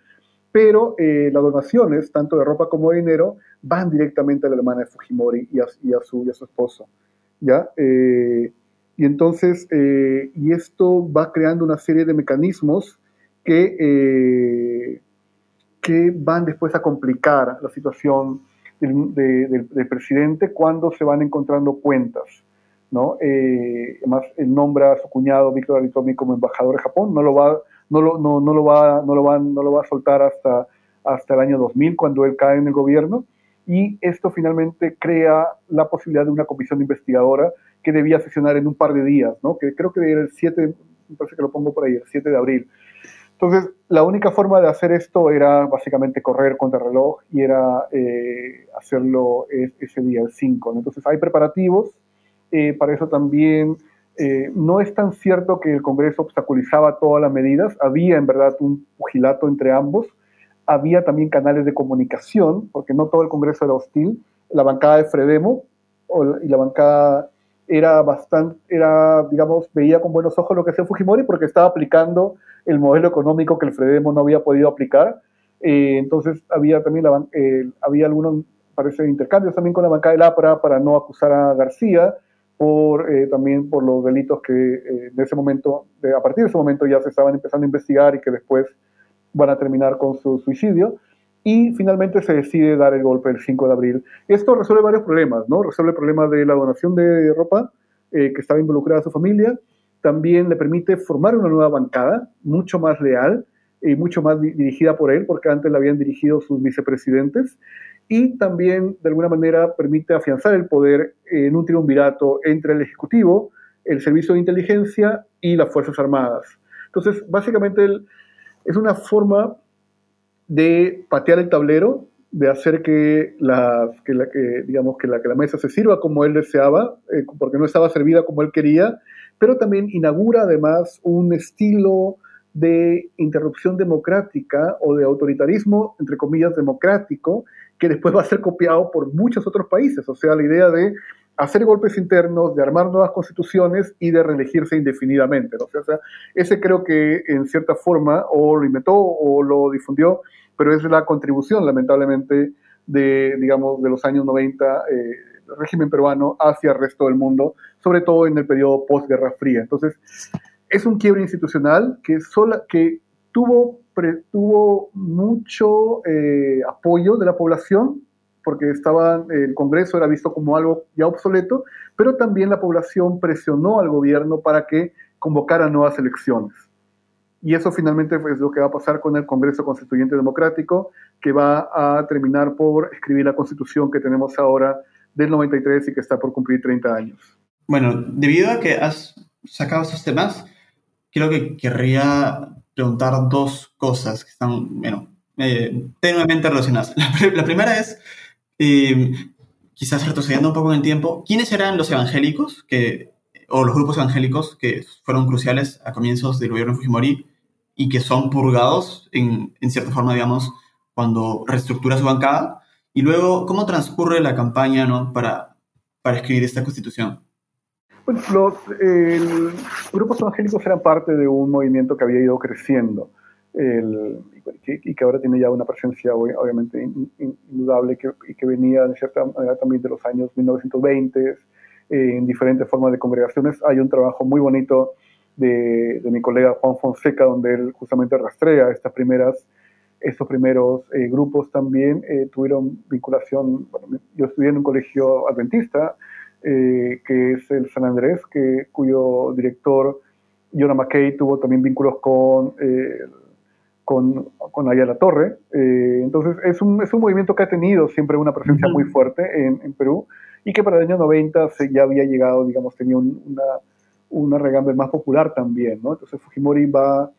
pero eh, las donaciones, tanto de ropa como de dinero, van directamente a la hermana de Fujimori y a, su, su, esposo. ¿ya? Eh, y entonces, eh, y esto va creando una serie de mecanismos que, que van después a complicar la situación del, presidente cuando se van encontrando cuentas. ¿no? además, él nombra a su cuñado Víctor Aritomi como embajador de Japón, no lo va no lo, no, no lo, va, no, lo va, no lo va a soltar hasta, hasta el año 2000, cuando él cae en el gobierno, y esto finalmente crea la posibilidad de una comisión investigadora que debía sesionar en un par de días, ¿no? que creo que era el 7, me parece que lo pongo por ahí, el 7 de abril. Entonces, la única forma de hacer esto era básicamente correr contra el reloj y era eh, hacerlo ese día, el 5. Entonces, hay preparativos, eh, para eso también eh, no es tan cierto que el Congreso obstaculizaba todas las medidas, había en verdad un pugilato entre ambos, había también canales de comunicación, porque no todo el Congreso era hostil, la bancada de Fredemo y la bancada era bastante, era, digamos, veía con buenos ojos lo que hacía Fujimori porque estaba aplicando el modelo económico que el Fredemo no había podido aplicar. Eh, entonces había también la, eh, había algunos, intercambios también con la bancada del APRA para no acusar a García por, eh, también por los delitos que eh, en ese momento, a partir de ese momento ya se estaban empezando a investigar y que después van a terminar con su suicidio. Y finalmente se decide dar el golpe el 5 de abril. Esto resuelve varios problemas, ¿no? Resuelve el problema de la donación de ropa, eh, que estaba involucrada su familia. También le permite formar una nueva bancada, mucho más leal y mucho más dirigida por él, porque antes la habían dirigido sus vicepresidentes y también de alguna manera permite afianzar el poder en un triunvirato entre el Ejecutivo, el Servicio de Inteligencia y las Fuerzas Armadas. Entonces, básicamente es una forma de patear el tablero, de hacer que, la, que, la, que, digamos, que, la, que la mesa se sirva como él deseaba, eh, porque no estaba servida como él quería, pero también inaugura además un estilo de interrupción democrática o de autoritarismo, entre comillas, democrático, que después va a ser copiado por muchos otros países. O sea, la idea de hacer golpes internos, de armar nuevas constituciones y de reelegirse indefinidamente. O, sea, ese creo que en cierta forma o lo inventó o lo difundió, pero es la contribución, lamentablemente, de, digamos, de los años 90 eh, del régimen peruano hacia el resto del mundo, sobre todo en el periodo postguerra fría. Entonces, es un quiebre institucional que, sola, que tuvo tuvo mucho eh, apoyo de la población, porque estaba, el Congreso era visto como algo ya obsoleto, pero también la población presionó al gobierno para que convocara nuevas elecciones. Y eso finalmente es lo que va a pasar con el Congreso Constituyente Democrático, que va a terminar por escribir la constitución que tenemos ahora del 93 y que está por cumplir 30 años. Bueno, debido a que has sacado estos temas, creo que querría preguntar dos cosas que están, bueno, eh, tenuemente relacionadas. La, primera es, eh, quizás retrocediendo un poco en el tiempo, ¿quiénes eran los evangélicos que, o los grupos evangélicos que fueron cruciales a comienzos del gobierno de Fujimori y que son purgados en, en cierta forma, digamos, cuando reestructura su bancada? Y luego, ¿cómo transcurre la campaña ¿no? para, para escribir esta constitución? Pues los grupos evangélicos eran parte de un movimiento que había ido creciendo y que ahora tiene ya una presencia obviamente indudable que, y que venía de cierta manera también de los años 1920 eh, en diferentes formas de congregaciones. Hay un trabajo muy bonito de, mi colega Juan Fonseca donde él justamente rastrea estas primeras estos primeros eh, grupos también eh, tuvieron vinculación, yo estudié en un colegio adventista, eh, que es el San Andrés, que, cuyo director, Jonah McKay, tuvo también vínculos con, eh, con, con Ayala Torre. Eh, entonces, es un, es un movimiento que ha tenido siempre una presencia muy fuerte en, en, Perú y que para el año 90 se, ya había llegado, digamos, tenía una, una regambre más popular también, ¿no? Entonces, Fujimori va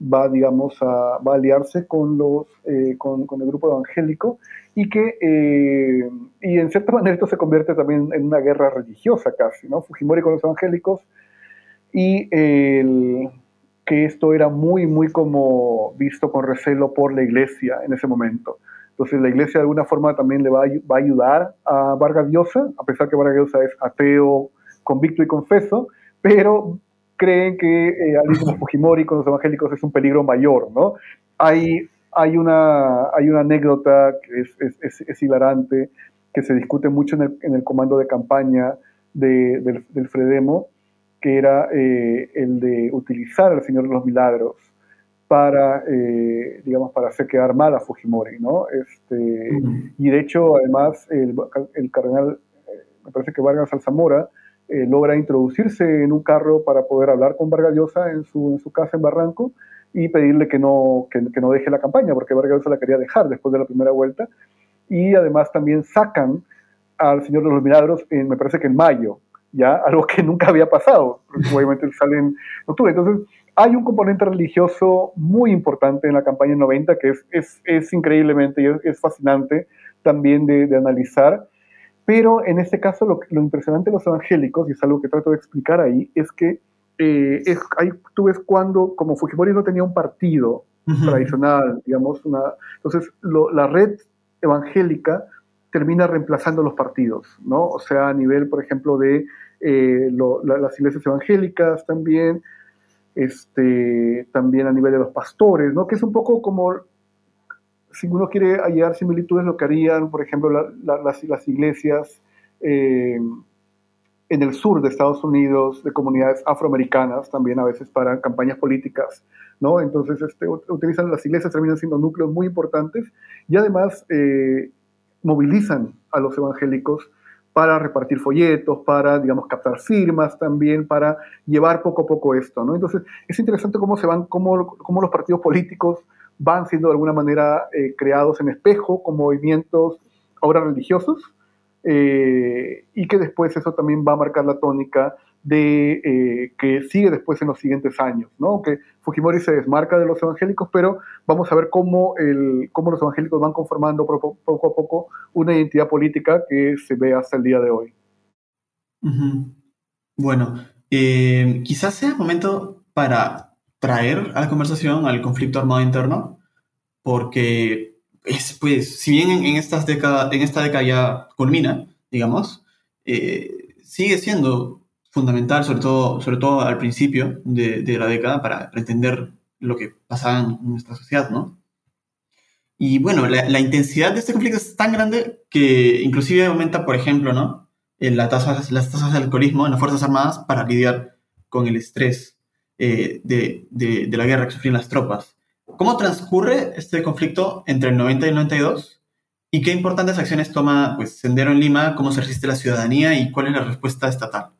va, digamos, a, va a aliarse con, los, eh, con, con, el grupo evangélico y que, eh, y en cierta manera esto se convierte también en una guerra religiosa casi, ¿no? Fujimori con los evangélicos y el, que esto era muy, muy como visto con recelo por la iglesia en ese momento. Entonces la iglesia de alguna forma también le va a, va a ayudar a Vargas Llosa, a pesar que Vargas Llosa es ateo, convicto y confeso, pero creen que eh, alguien como Fujimori con los evangélicos es un peligro mayor, ¿no? Hay, hay, una, hay una anécdota que es, es, es, hilarante, que se discute mucho en el, en el comando de campaña de, del, del, Fredemo, que era eh, el de utilizar al Señor de los Milagros para, eh, digamos, para hacer quedar mal a Fujimori, ¿no? Este, Y de hecho, además, el, el cardenal, eh, me parece que Vargas Alzamora, eh, logra introducirse en un carro para poder hablar con Vargas Llosa en su, en su casa en Barranco y pedirle que no, que, no deje la campaña, porque Vargas Llosa la quería dejar después de la primera vuelta. Y además también sacan al Señor de los Milagros, en, me parece que en mayo, ya algo que nunca había pasado, obviamente sale en octubre. Entonces, hay un componente religioso muy importante en la campaña 90 que es, es, es increíblemente y es, fascinante también de analizar pero en este caso lo, lo, impresionante de los evangélicos, y es algo que trato de explicar ahí, es que eh, es, ahí tú ves cuando, como Fujimori no tenía un partido uh -huh. tradicional, digamos, una, entonces lo, la red evangélica termina reemplazando los partidos, ¿no? O sea, a nivel, por ejemplo, de eh, lo, la, las iglesias evangélicas también, este, también a nivel de los pastores, ¿no? Que es un poco como si uno quiere hallar similitudes, lo que harían, por ejemplo, la, la, las, las, iglesias eh, en el sur de Estados Unidos, de comunidades afroamericanas, también a veces para campañas políticas, ¿no? Entonces, este, utilizan las iglesias, terminan siendo núcleos muy importantes y además eh, movilizan a los evangélicos para repartir folletos, para, digamos, captar firmas también, para llevar poco a poco esto, ¿no? Entonces, es interesante cómo se van, cómo, cómo los partidos políticos van siendo de alguna manera eh, creados en espejo con movimientos ahora religiosos eh, y que después eso también va a marcar la tónica de eh, que sigue después en los siguientes años, ¿no? Que Fujimori se desmarca de los evangélicos, pero vamos a ver cómo, el, cómo los evangélicos van conformando poco, a poco una identidad política que se ve hasta el día de hoy. Bueno, quizás sea momento para traer a la conversación al conflicto armado interno, porque es, pues, si bien en, en, estas en esta década ya culmina, digamos, eh, sigue siendo fundamental, sobre todo, sobre todo al principio de, la década, para, entender lo que pasaba en nuestra sociedad, ¿no? Y bueno, la, la, intensidad de este conflicto es tan grande que inclusive aumenta, por ejemplo, ¿no? En la tasa, las tasas de alcoholismo en las Fuerzas Armadas para lidiar con el estrés eh, de, de, la guerra que sufrían las tropas. ¿Cómo transcurre este conflicto entre el 90 y el 92? ¿Y qué importantes acciones toma pues, Sendero en Lima? ¿Cómo se resiste la ciudadanía? ¿Y cuál es la respuesta estatal?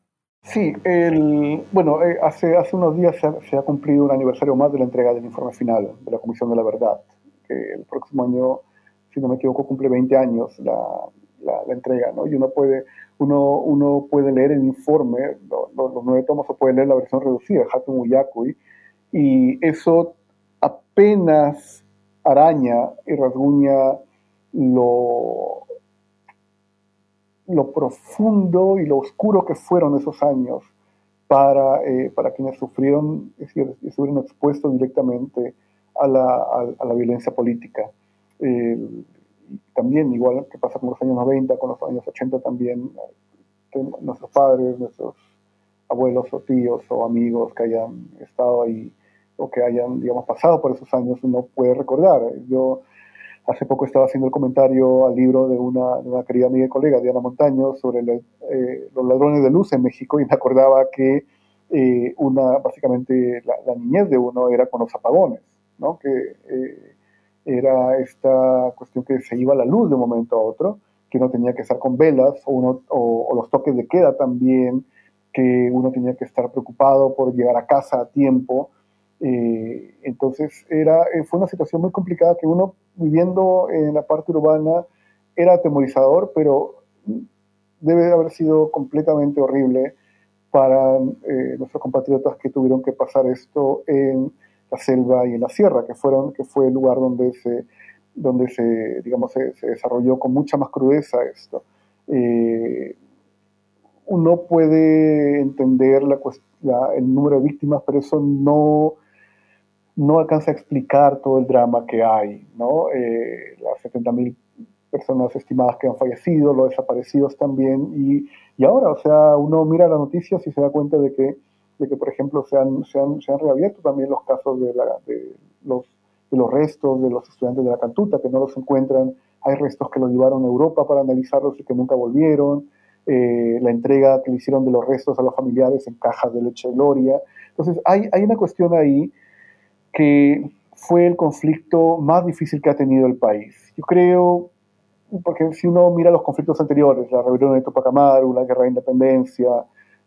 Sí, el, bueno, eh, hace, hace unos días se ha, se ha, cumplido un aniversario más de la entrega del informe final de la Comisión de la Verdad, que el próximo año, si no me equivoco, cumple 20 años la, la, la entrega, ¿no? Y uno puede, uno, uno puede leer el informe, lo, lo, los nueve tomos, o puede leer la versión reducida, Hatun Uyakui, y eso apenas araña y rasguña lo, lo profundo y lo oscuro que fueron esos años para, eh, para quienes sufrieron, es decir, estuvieron expuestos directamente a la, a, la violencia política. También, igual que pasa con los años 90, con los años 80 también, que nuestros padres, nuestros abuelos o tíos o amigos que hayan estado ahí o que hayan, digamos, pasado por esos años, uno puede recordar. Yo hace poco estaba haciendo el comentario al libro de una, de una querida amiga y colega, Diana Montaño, sobre eh, los ladrones de luz en México y me acordaba que eh, una, básicamente la, la, niñez de uno era con los apagones, ¿no? Que eh, era esta cuestión que se iba la luz de un momento a otro, que uno tenía que estar con velas o, uno, o los toques de queda también, que uno tenía que estar preocupado por llegar a casa a tiempo. Eh, entonces era, eh, fue una situación muy complicada que uno viviendo en la parte urbana era atemorizador, pero debe haber sido completamente horrible para eh, nuestros compatriotas que tuvieron que pasar esto en la selva y en la sierra, que, fueron, que fue el lugar donde se, donde se, digamos, se, desarrolló con mucha más crudeza esto. Eh, uno puede entender la, el número de víctimas, pero eso no, no alcanza a explicar todo el drama que hay, ¿no? Eh, las 70.000 personas estimadas que han fallecido, los desaparecidos también, y, y, ahora, o sea, uno mira las noticias y se da cuenta de que, de que por ejemplo, se han, se han, se han reabierto también los casos de, la, de, los, de los restos de los estudiantes de la Cantuta, que no los encuentran, hay restos que los llevaron a Europa para analizarlos y que nunca volvieron, eh, la entrega que le hicieron de los restos a los familiares en cajas de leche de gloria. Entonces, hay, hay una cuestión ahí que fue el conflicto más difícil que ha tenido el país. Yo creo porque si uno mira los conflictos anteriores, la rebelión de Tupac Amaru, la guerra de independencia,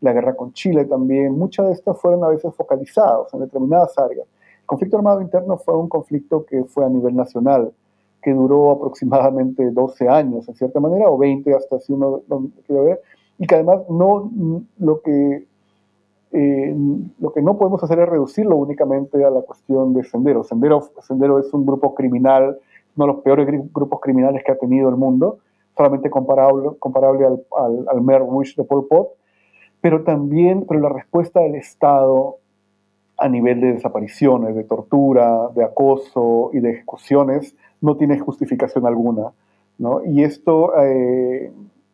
la guerra con Chile también, muchas de estas fueron a veces focalizadas en determinadas áreas. El conflicto armado interno fue un conflicto que fue a nivel nacional, que duró aproximadamente 12 años, en cierta manera, o 20 hasta si uno lo quiere ver, y que además no, lo que, eh, lo que no podemos hacer es reducirlo únicamente a la cuestión de Sendero. Sendero, Sendero es un grupo criminal uno de los peores grupos criminales que ha tenido el mundo, solamente comparable, comparable al, al, al de Pol Pot, pero también pero la respuesta del Estado a nivel de desapariciones, de tortura, de acoso y de ejecuciones no tiene justificación alguna. ¿no? Y esto eh,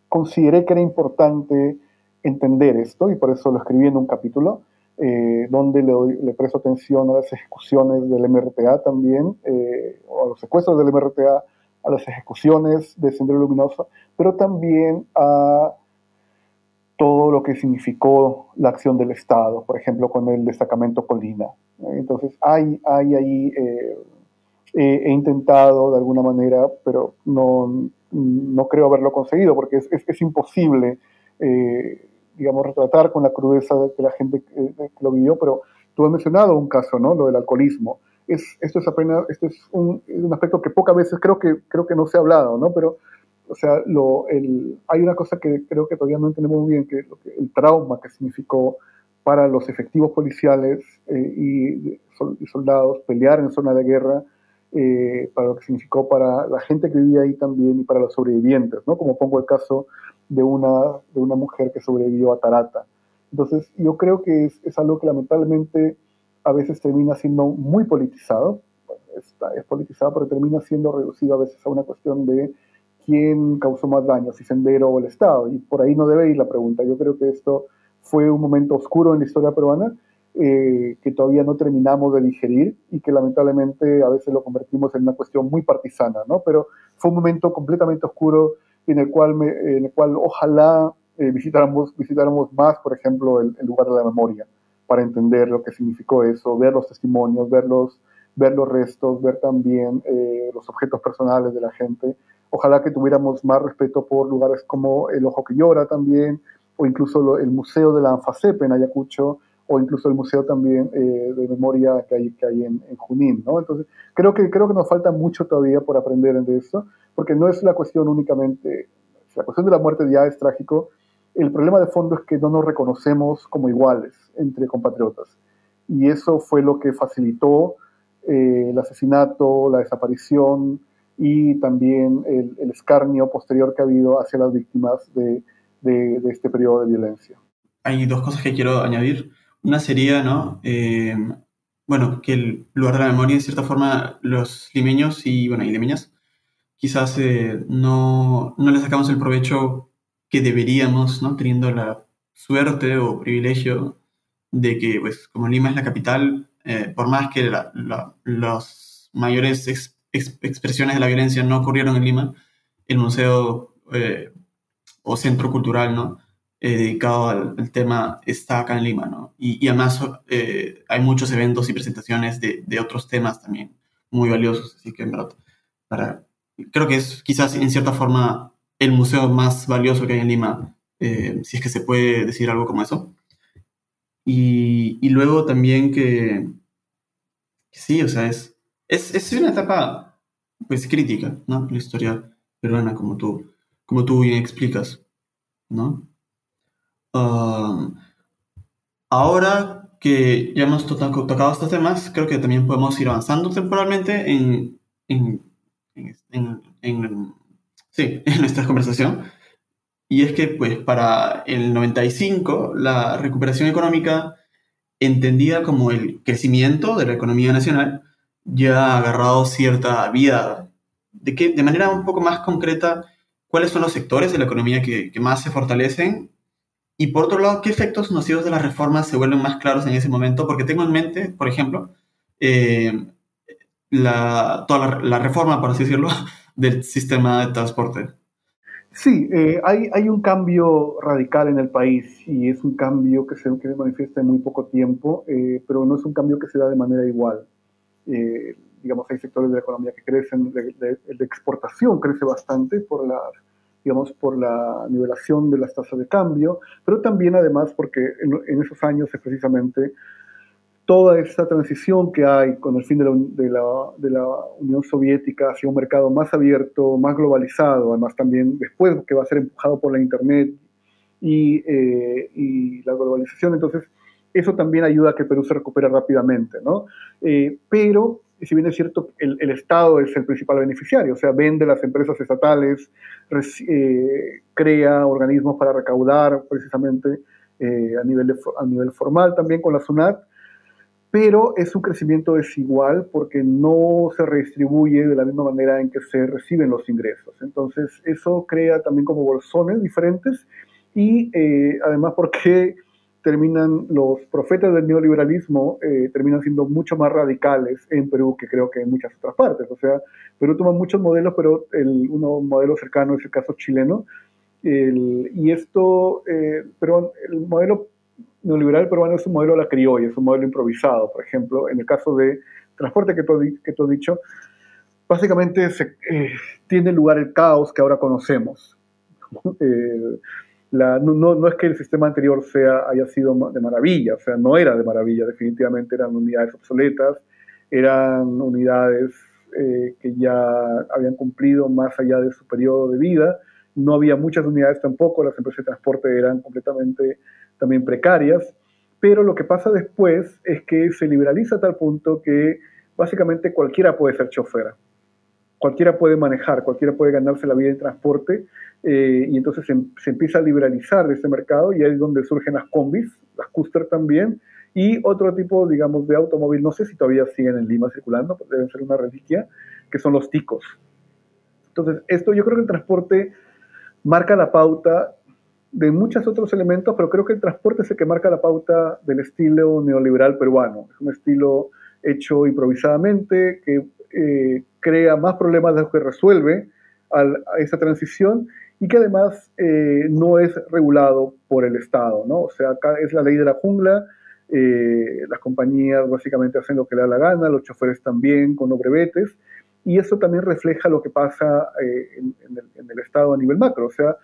consideré que era importante entender esto y por eso lo escribí en un capítulo eh, donde le, presto atención a las ejecuciones del MRTA también, eh, o a los secuestros del MRTA, a las ejecuciones de Sendero Luminoso, pero también a todo lo que significó la acción del Estado, por ejemplo, con el destacamento Colina. Entonces, hay, hay ahí, eh, he intentado de alguna manera, pero no, no creo haberlo conseguido, porque es, es, imposible digamos, retratar con la crudeza de, la gente que, lo vivió, pero tú has mencionado un caso, ¿no? Lo del alcoholismo. Es, esto es apenas, esto es un, un, aspecto que pocas veces creo que, creo que no se ha hablado, ¿no? Pero, o sea, lo, el, hay una cosa que creo que todavía no entendemos muy bien, que, que el trauma que significó para los efectivos policiales eh, y, soldados pelear en zona de guerra, eh, para lo que significó para la gente que vivía ahí también y para los sobrevivientes, ¿no? Como pongo el caso de una, de una mujer que sobrevivió a Tarata. Entonces, yo creo que es, es algo que lamentablemente a veces termina siendo muy politizado, está, es politizado, pero termina siendo reducido a veces a una cuestión de quién causó más daño, si Sendero o el Estado. Y por ahí no debe ir la pregunta. Yo creo que esto fue un momento oscuro en la historia peruana eh, que todavía no terminamos de digerir y que lamentablemente a veces lo convertimos en una cuestión muy partisana, ¿no? Pero fue un momento completamente oscuro en el cual, me, en el cual ojalá eh, visitáramos, visitáramos más, por ejemplo, el, lugar de la memoria, para entender lo que significó eso, ver los testimonios, ver los, ver los restos, ver también eh, los objetos personales de la gente. Ojalá que tuviéramos más respeto por lugares como el Ojo que Llora también, o incluso lo, el Museo de la Anfacep en Ayacucho, o incluso el museo también eh, de memoria que hay, que hay en, en, Junín, ¿no? Entonces, creo que, creo que nos falta mucho todavía por aprender de eso, porque no es la cuestión únicamente, la cuestión de la muerte ya es trágico, el problema de fondo es que no nos reconocemos como iguales entre compatriotas. Y eso fue lo que facilitó eh, el asesinato, la desaparición y también el, el, escarnio posterior que ha habido hacia las víctimas de, de, de, este periodo de violencia. Hay dos cosas que quiero añadir. Una sería, ¿no? Eh, bueno, que el lugar de la memoria, de cierta forma, los limeños y, bueno, y limeñas quizás eh, no, no, le sacamos el provecho que deberíamos, ¿no? teniendo la suerte o privilegio de que, pues, como Lima es la capital, eh, por más que las la, los mayores ex, ex, expresiones de la violencia no ocurrieron en Lima, el museo eh, o centro cultural, ¿no? Eh, dedicado al, al, tema está acá en Lima, ¿no? Y, y además eh, hay muchos eventos y presentaciones de, de, otros temas también muy valiosos, así que en verdad, para creo que es quizás en cierta forma el museo más valioso que hay en Lima, eh, si es que se puede decir algo como eso. Y, y luego también que, que, sí, o sea, es, es, es, una etapa pues crítica, ¿no? La historia peruana, como tú, como tú bien explicas, ¿no? Uh, ahora que ya hemos tocado estos temas, creo que también podemos ir avanzando temporalmente en, en, en, en, sí, nuestra conversación. Y es que, pues, para el 95, la recuperación económica, entendida como el crecimiento de la economía nacional, ya ha agarrado cierta vida. De, que, de manera un poco más concreta, ¿cuáles son los sectores de la economía que, que más se fortalecen y por otro lado, ¿qué efectos nocivos de las reformas se vuelven más claros en ese momento? Porque tengo en mente, por ejemplo, eh, la, toda la, reforma, por así decirlo, del sistema de transporte. Sí, eh, hay, hay, un cambio radical en el país y es un cambio que se, que manifiesta en muy poco tiempo, eh, pero no es un cambio que se da de manera igual. Digamos, hay sectores de la economía que crecen, el de exportación crece bastante por las digamos, por la nivelación de las tasas de cambio, pero también además porque en, esos años es precisamente toda esta transición que hay con el fin de la, de, la, de la, Unión Soviética hacia un mercado más abierto, más globalizado, además también después que va a ser empujado por la Internet y, eh, y la globalización, entonces eso también ayuda a que Perú se recupere rápidamente, ¿no? Eh, pero si bien es cierto, el, Estado es el principal beneficiario, o sea, vende las empresas estatales, eh, crea organismos para recaudar precisamente eh, a, nivel a nivel formal también con la SUNAT, pero es un crecimiento desigual porque no se redistribuye de la misma manera en que se reciben los ingresos. Entonces, eso crea también como bolsones diferentes y además porque terminan los profetas del neoliberalismo eh, terminan siendo mucho más radicales en Perú que creo que en muchas otras partes. O sea, Perú toma muchos modelos, pero el, uno modelo cercano es el caso chileno. y esto, eh, pero el modelo neoliberal peruano es un modelo a la criolla, es un modelo improvisado. Por ejemplo, en el caso de transporte que tú, que tú has dicho, básicamente se, eh, tiene lugar el caos que ahora conocemos. Eh, no, no, es que el sistema anterior sea, haya sido de maravilla, o sea, no era de maravilla, definitivamente eran unidades obsoletas, eran unidades eh, que ya habían cumplido más allá de su periodo de vida, no había muchas unidades tampoco, las empresas de transporte eran completamente también precarias, pero lo que pasa después es que se liberaliza a tal punto que básicamente cualquiera puede ser chofer, cualquiera puede manejar, cualquiera puede ganarse la vida en transporte eh, y entonces se, se, empieza a liberalizar ese mercado y ahí es donde surgen las combis, las Custer también, y otro tipo, digamos, de automóvil, no sé si todavía siguen en Lima circulando, pero deben ser una reliquia, que son los ticos. Entonces, esto yo creo que el transporte marca la pauta de muchos otros elementos, pero creo que el transporte es el que marca la pauta del estilo neoliberal peruano. Es un estilo hecho improvisadamente, que eh, crea más problemas de los que resuelve a esa transición y que además eh, no es regulado por el Estado, ¿no? O sea, acá es la ley de la jungla, eh, las compañías básicamente hacen lo que le da la gana, los choferes también con los y eso también refleja lo que pasa en, el, Estado a nivel macro, o sea,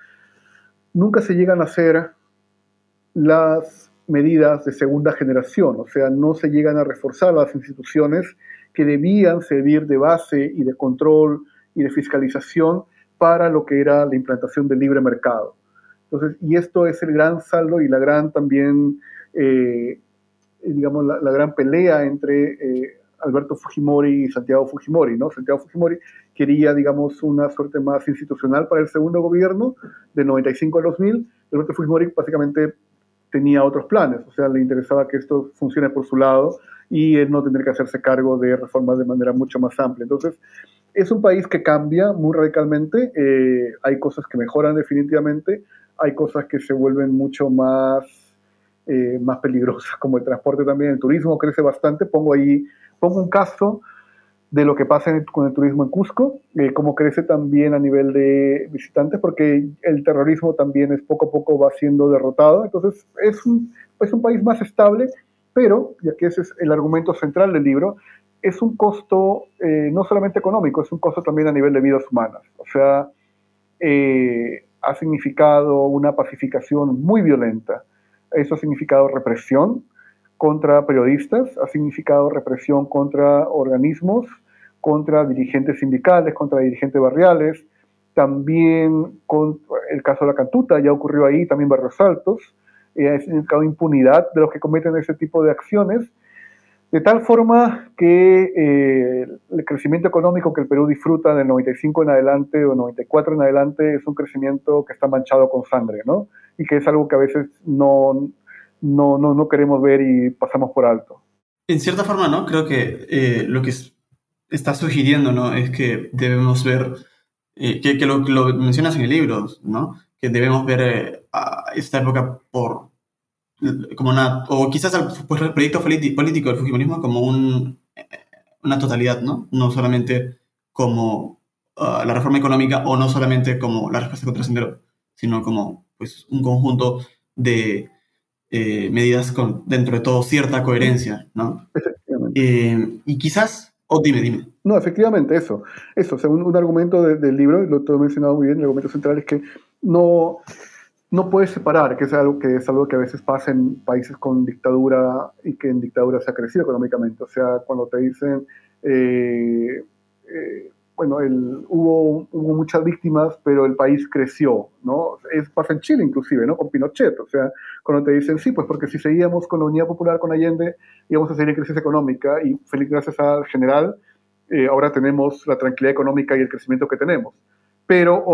nunca se llegan a hacer las medidas de segunda generación, o sea, no se llegan a reforzar las instituciones que debían servir de base y de control y de fiscalización para lo que era la implantación del libre mercado. Entonces, y esto es el gran saldo y la gran también, eh, digamos, la, gran pelea entre eh, Alberto Fujimori y Santiago Fujimori, ¿no? Santiago Fujimori quería, digamos, una suerte más institucional para el segundo gobierno, del 95 al 2000. Alberto Fujimori básicamente tenía otros planes, o sea, le interesaba que esto funcione por su lado y no tener que hacerse cargo de reformas de manera mucho más amplia. Entonces, es un país que cambia muy radicalmente, eh, hay cosas que mejoran definitivamente, hay cosas que se vuelven mucho más, eh, más peligrosas, como el transporte también, el turismo crece bastante, pongo ahí, pongo un caso de lo que pasa con el turismo en Cusco, eh, cómo crece también a nivel de visitantes, porque el terrorismo también es poco a poco va siendo derrotado, entonces es un, es un país más estable, pero, ya que ese es el argumento central del libro, es un costo eh, no solamente económico, es un costo también a nivel de vidas humanas. O sea, eh, ha significado una pacificación muy violenta. Eso ha significado represión contra periodistas, ha significado represión contra organismos, contra dirigentes sindicales, contra dirigentes barriales, también con el caso de la Cantuta, ya ocurrió ahí, también Barrios Altos, eh, ha significado impunidad de los que cometen ese tipo de acciones, de tal forma que eh, el crecimiento económico que el Perú disfruta del 95 en adelante o 94 en adelante es un crecimiento que está manchado con sangre, ¿no? Y que es algo que a veces no, no, no, no queremos ver y pasamos por alto. En cierta forma, ¿no? Creo que eh, lo que está sugiriendo, ¿no? Es que debemos ver, eh, que, que lo, lo, mencionas en el libro, ¿no? Que debemos ver a esta época por como una, o quizás el, pues, el proyecto político del Fujimorismo como un, una totalidad, ¿no? No solamente como uh, la reforma económica o no solamente como la respuesta contra Sendero, sino como pues, un conjunto de eh, medidas con, dentro de todo, cierta coherencia, ¿no? Eh, y quizás, o oh, dime, dime. No, efectivamente, eso. Eso, según un, argumento de, del libro, y lo he mencionado muy bien, el argumento central es que no no puedes separar, que es algo que es algo que a veces pasa en países con dictadura y que en dictadura se ha crecido económicamente. O sea, cuando te dicen, eh, eh, bueno, hubo, hubo muchas víctimas, pero el país creció, ¿no? Es, pasa en Chile inclusive, ¿no? Con Pinochet. O sea, cuando te dicen, sí, pues porque si seguíamos con la Unidad Popular, con Allende, íbamos a seguir en crisis económica y feliz gracias al general, eh, ahora tenemos la tranquilidad económica y el crecimiento que tenemos. Pero,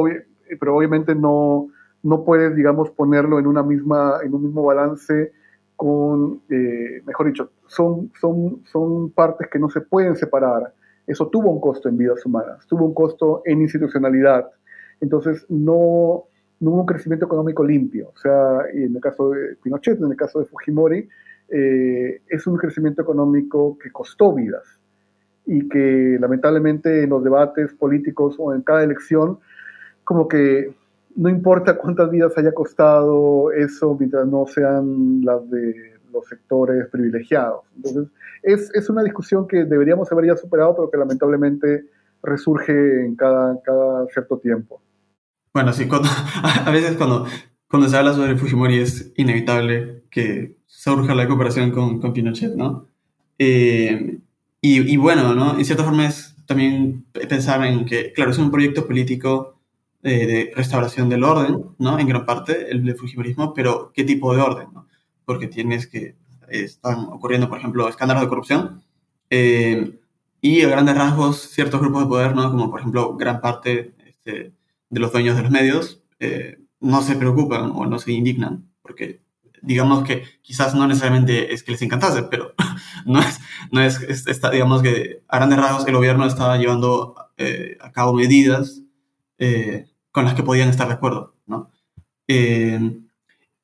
pero obviamente no no puedes, digamos, ponerlo en, una misma, en un mismo balance con, eh, mejor dicho, son, son, son partes que no se pueden separar. Eso tuvo un costo en vidas humanas, tuvo un costo en institucionalidad. Entonces, no, no hubo un crecimiento económico limpio. O sea, en el caso de Pinochet, en el caso de Fujimori, eh, es un crecimiento económico que costó vidas y que lamentablemente en los debates políticos o en cada elección, como que no importa cuántas vidas haya costado eso mientras no sean las de los sectores privilegiados. Entonces, es, es una discusión que deberíamos haber ya superado, pero que lamentablemente resurge en cada, cada cierto tiempo. Bueno, sí, cuando, a veces cuando, cuando se habla sobre Fujimori es inevitable que surja la cooperación con, con Pinochet, ¿no? Eh, y, y, bueno, ¿no? En cierta forma es también pensar en que, claro, es un proyecto político eh, de restauración del orden, ¿no? En gran parte, el de Fujimorismo, pero ¿qué tipo de orden? ¿no? Porque tienes que, están ocurriendo, por ejemplo, escándalos de corrupción eh, y a grandes rasgos ciertos grupos de poder, ¿no? Como por ejemplo gran parte este, de los dueños de los medios, eh, no se preocupan o no se indignan, porque digamos que quizás no necesariamente es que les encantase, pero no es, no es, está, digamos que a grandes rasgos el gobierno está llevando a cabo medidas eh, con las que podían estar de acuerdo, ¿no? Eh,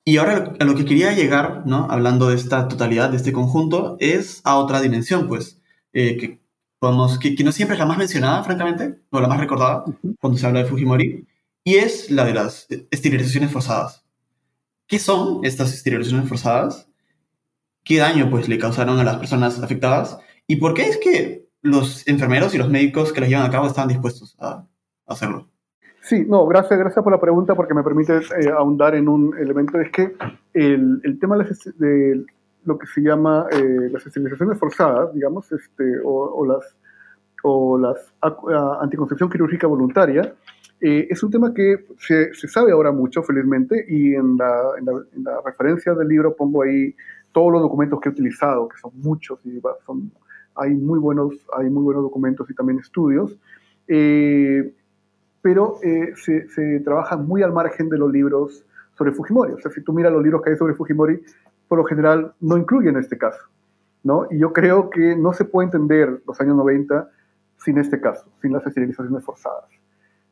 y ahora a lo que quería llegar, ¿no? Hablando de esta totalidad, de este conjunto, es a otra dimensión, pues, eh, que, podemos, que, no siempre es la más mencionada, francamente, o la más recordada cuando se habla de Fujimori, y es la de las esterilizaciones forzadas. ¿Qué son estas esterilizaciones forzadas? ¿Qué daño, pues, le causaron a las personas afectadas? ¿Y por qué es que los enfermeros y los médicos que las llevan a cabo estaban dispuestos a hacerlo? Sí, no, gracias, gracias por la pregunta porque me permite eh, ahondar en un elemento. Es que el, el tema de, lo que se llama eh, las esterilizaciones forzadas, digamos, este, o, las, o las anticoncepción quirúrgica voluntaria, eh, es un tema que se, se, sabe ahora mucho, felizmente, y en la, en, la, referencia del libro pongo ahí todos los documentos que he utilizado, que son muchos y son, hay, muy buenos, hay muy buenos documentos y también estudios. Eh, pero eh, se, trabaja muy al margen de los libros sobre Fujimori. O sea, si tú miras los libros que hay sobre Fujimori, por lo general no incluyen este caso. ¿no? Y yo creo que no se puede entender los años 90 sin este caso, sin las esterilizaciones forzadas.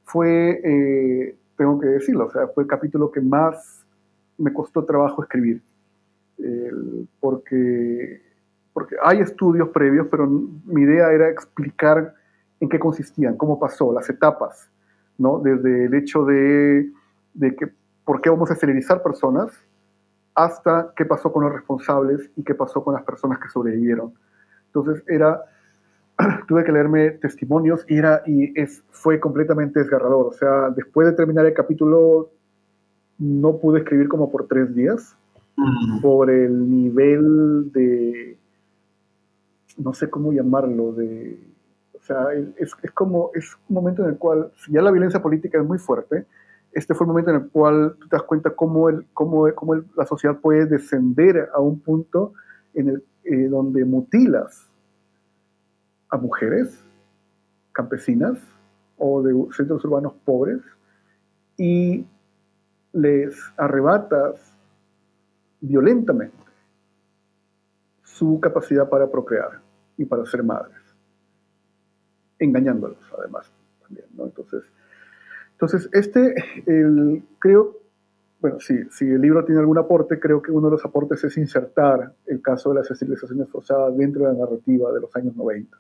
Fue, eh, tengo que decirlo, o sea, fue el capítulo que más me costó trabajo escribir, porque, porque hay estudios previos, pero mi idea era explicar en qué consistían, cómo pasó, las etapas, ¿no? Desde el hecho de, que por qué vamos a esterilizar personas hasta qué pasó con los responsables y qué pasó con las personas que sobrevivieron. Entonces era, tuve que leerme testimonios y, era, y es, fue completamente desgarrador. O sea, después de terminar el capítulo no pude escribir como por tres días mm. por el nivel de, no sé cómo llamarlo, de o sea, es, es, como, es un momento en el cual, si ya la violencia política es muy fuerte, este fue el momento en el cual tú te das cuenta cómo, el, cómo, cómo la sociedad puede descender a un punto en el, eh, donde mutilas a mujeres campesinas o de centros urbanos pobres y les arrebatas violentamente su capacidad para procrear y para ser madres, engañándolos además también, ¿no? Entonces, entonces este, el, creo, bueno, si, si el libro tiene algún aporte, creo que uno de los aportes es insertar el caso de las esterilizaciones forzadas dentro de la narrativa de los años 90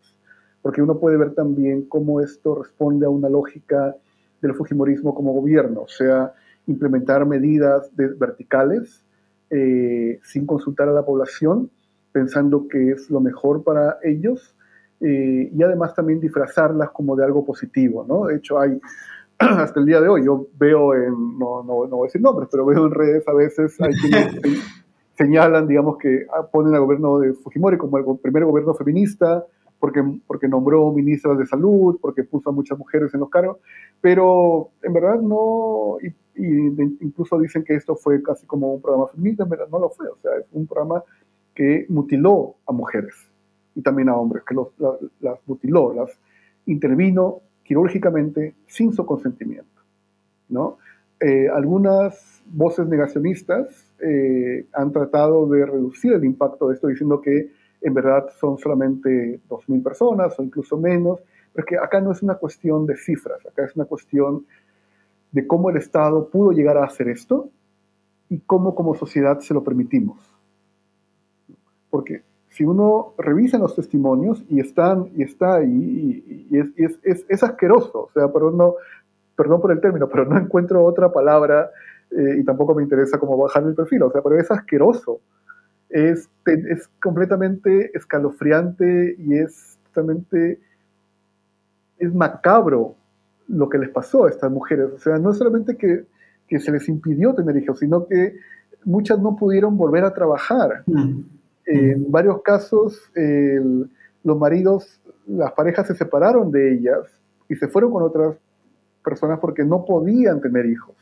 porque uno puede ver también cómo esto responde a una lógica del Fujimorismo como gobierno, o sea, implementar medidas verticales eh, sin consultar a la población, pensando que es lo mejor para ellos, eh, y además también disfrazarlas como de algo positivo, ¿no? De hecho, hay, hasta el día de hoy, yo veo en, no, no, no voy a decir nombres, pero veo en redes a veces, hay quienes señalan, digamos, que ponen al gobierno de Fujimori como el primer gobierno feminista, porque, porque nombró ministras de salud, porque puso a muchas mujeres en los cargos, pero en verdad no, y, incluso dicen que esto fue casi como un programa feminista, en verdad no lo fue, o sea, es un programa que mutiló a mujeres y también a hombres, que los, las mutiló, las intervino quirúrgicamente sin su consentimiento, ¿no? Eh, algunas voces negacionistas eh, han tratado de reducir el impacto de esto diciendo que en verdad son solamente 2.000 personas o incluso menos, porque acá no es una cuestión de cifras, acá es una cuestión de cómo el Estado pudo llegar a hacer esto y cómo como sociedad se lo permitimos. Porque si uno revisa los testimonios y están y está ahí y, es, es, es, asqueroso, o sea, perdón, no, perdón por el término, pero no encuentro otra palabra eh, y tampoco me interesa cómo bajar el perfil, o sea, pero es asqueroso es, es completamente escalofriante y es totalmente, es macabro lo que les pasó a estas mujeres. O sea, no solamente que, que se les impidió tener hijos, sino que muchas no pudieron volver a trabajar. Mm. En varios casos, los maridos, las parejas se separaron de ellas y se fueron con otras personas porque no podían tener hijos.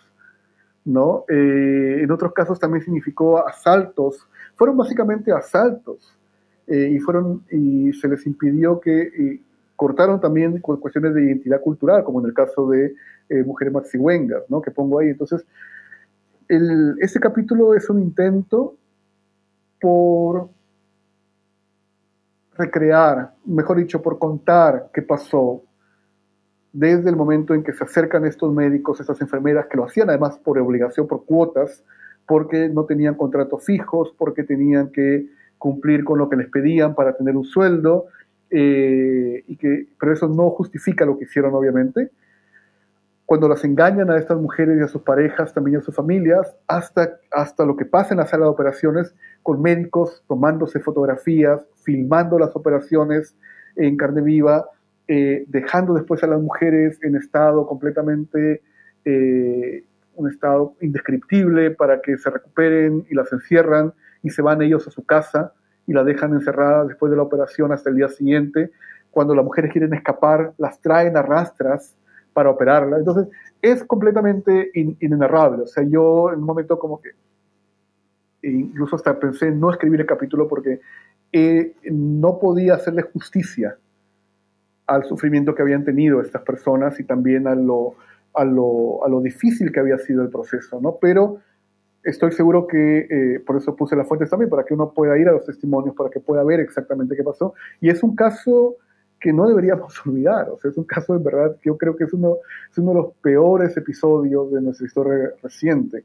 ¿no? Eh, en otros casos también significó asaltos fueron básicamente asaltos eh, y, fueron, y se les impidió que cortaron también cuestiones de identidad cultural, como en el caso de eh, Mujeres Maxihuengas, ¿no? que pongo ahí. Entonces, el, este capítulo es un intento por recrear, mejor dicho, por contar qué pasó desde el momento en que se acercan estos médicos, estas enfermeras, que lo hacían además por obligación, por cuotas, porque no tenían contratos fijos, porque tenían que cumplir con lo que les pedían para tener un sueldo, eh, y que, pero eso no justifica lo que hicieron, obviamente. Cuando las engañan a estas mujeres y a sus parejas, también a sus familias, hasta, hasta lo que pasa en la sala de operaciones, con médicos tomándose fotografías, filmando las operaciones en carne viva, eh, dejando después a las mujeres en estado completamente eh, un estado indescriptible para que se recuperen y las encierran y se van ellos a su casa y la dejan encerrada después de la operación hasta el día siguiente. Cuando las mujeres quieren escapar, las traen a rastras para operarla. Entonces, es completamente in inenarrable. O sea, yo en un momento como que incluso hasta pensé en no escribir el capítulo porque eh, no podía hacerle justicia al sufrimiento que habían tenido estas personas y también a lo a lo, a lo difícil que había sido el proceso, ¿no? Pero estoy seguro que, eh, por eso puse las fuentes también, para que uno pueda ir a los testimonios, para que pueda ver exactamente qué pasó. Y es un caso que no deberíamos olvidar, o sea, es un caso de verdad que yo creo que es uno, es uno de los peores episodios de nuestra historia reciente,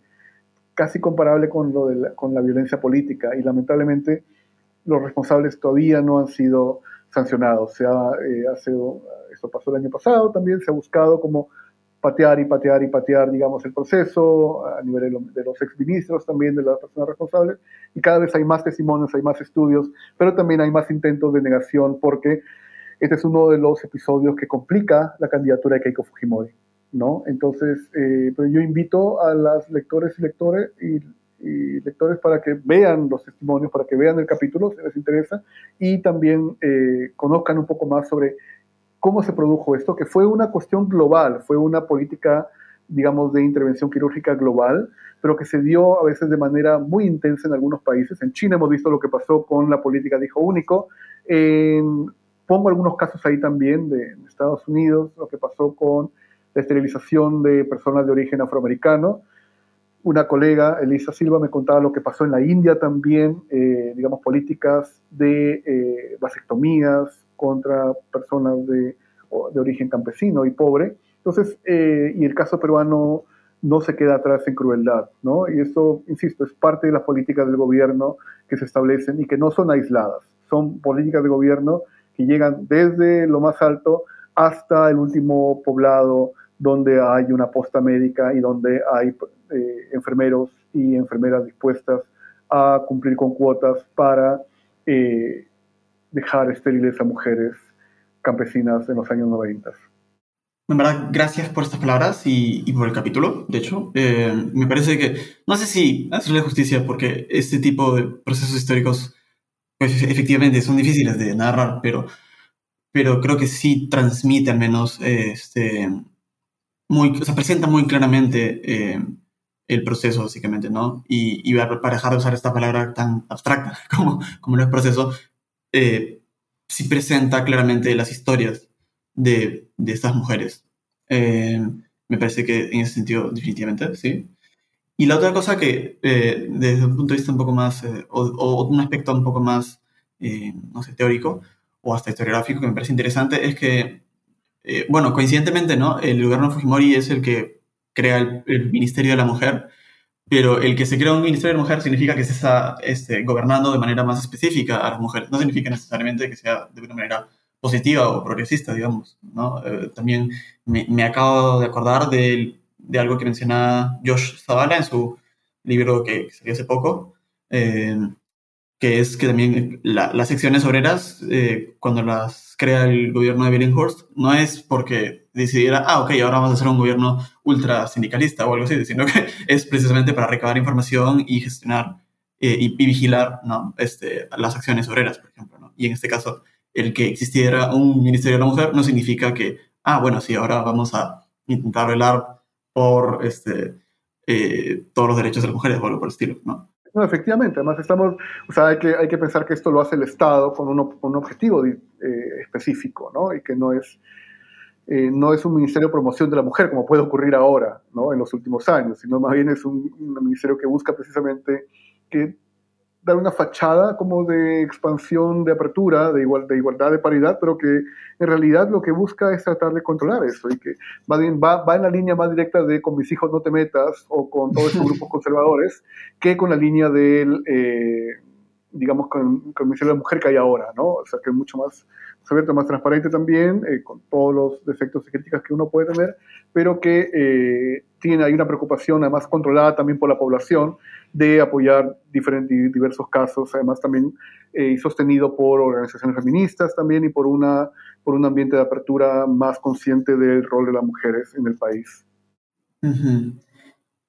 casi comparable con, lo de la, con la violencia política, y lamentablemente los responsables todavía no han sido sancionados. O sea, eh, hace, esto pasó el año pasado también, se ha buscado como patear y patear y patear, digamos, el proceso a nivel de, los exministros, también de las personas responsables, y cada vez hay más testimonios, hay más estudios, pero también hay más intentos de negación porque este es uno de los episodios que complica la candidatura de Keiko Fujimori, ¿no? Entonces, eh, pero yo invito a las lectores y lectores y, lectores para que vean los testimonios, para que vean el capítulo, si les interesa, y también eh, conozcan un poco más sobre cómo se produjo esto, que fue una cuestión global, fue una política digamos, de intervención quirúrgica global, pero que se dio a veces de manera muy intensa en algunos países. En China hemos visto lo que pasó con la política de hijo único. Pongo algunos casos ahí también de, Estados Unidos, lo que pasó con la esterilización de personas de origen afroamericano. Una colega, Elisa Silva, me contaba lo que pasó en la India también, eh, digamos, políticas de eh, vasectomías contra personas de, de, origen campesino y pobre. Entonces, eh, y el caso peruano no se queda atrás en crueldad, ¿no? Y eso, insisto, es parte de las políticas del gobierno que se establecen y que no son aisladas, son políticas de gobierno que llegan desde lo más alto hasta el último poblado donde hay una posta médica y donde hay eh, enfermeros y enfermeras dispuestas a cumplir con cuotas para eh, dejar estériles a mujeres campesinas en los años 90. En verdad, gracias por estas palabras y, por el capítulo, de hecho. Eh, me parece que, no sé si hacerle justicia, porque este tipo de procesos históricos, pues efectivamente son difíciles de narrar, pero, pero creo que sí transmite al menos este, muy, o sea, presenta muy claramente eh, el proceso, básicamente, ¿no? Y, y, para dejar de usar esta palabra tan abstracta como, como el proceso, eh, sí presenta claramente las historias de, de estas mujeres. Eh, me parece que en ese sentido, definitivamente, sí. Y la otra cosa que, desde un punto de vista un poco más, o, o, un aspecto un poco más, no sé, teórico, o hasta historiográfico, que me parece interesante, es que eh, bueno, coincidentemente, ¿no? El gobierno Fujimori es el que crea el, Ministerio de la Mujer, pero el que se crea un Ministerio de la Mujer significa que se está este, gobernando de manera más específica a las mujeres. No significa necesariamente que sea de una manera positiva o progresista, digamos, ¿no? Eh, también me, acabo de acordar de, de, algo que mencionaba Josh Zavala en su libro que salió hace poco, eh, que es que también las secciones obreras, cuando las crea el gobierno de Billinghurst no es porque decidiera, ah, ok, ahora vamos a hacer un gobierno ultra sindicalista o algo así, sino que es precisamente para recabar información y gestionar eh, y, vigilar ¿no? este, las acciones obreras, por ejemplo. Y en este caso, el que existiera un Ministerio de la Mujer no significa que, ah, bueno, sí, ahora vamos a intentar velar por este, eh, todos los derechos de las mujeres o algo por el estilo, ¿no? No, efectivamente, además estamos, o sea, hay que, hay que pensar que esto lo hace el Estado con un, un objetivo eh, específico, ¿no? Y que no es, eh, no es un ministerio de promoción de la mujer, como puede ocurrir ahora, ¿no? En los últimos años, sino más bien es un, un ministerio que busca precisamente que dar una fachada como de expansión, de apertura, de, igual, de igualdad, de paridad, pero que en realidad lo que busca es tratar de controlar eso y que va, va, va en la línea más directa de con mis hijos no te metas o con todos estos grupos conservadores que con la línea del, eh, digamos, con, con el de la Mujer que hay ahora, ¿no? O sea, que es mucho más abierto, más transparente también, eh, con todos los defectos y críticas que uno puede tener, pero que eh, tiene ahí una preocupación además controlada también por la población de apoyar diferentes, diversos casos, además también eh, sostenido por organizaciones feministas también y por, una, por un ambiente de apertura más consciente del rol de las mujeres en el país.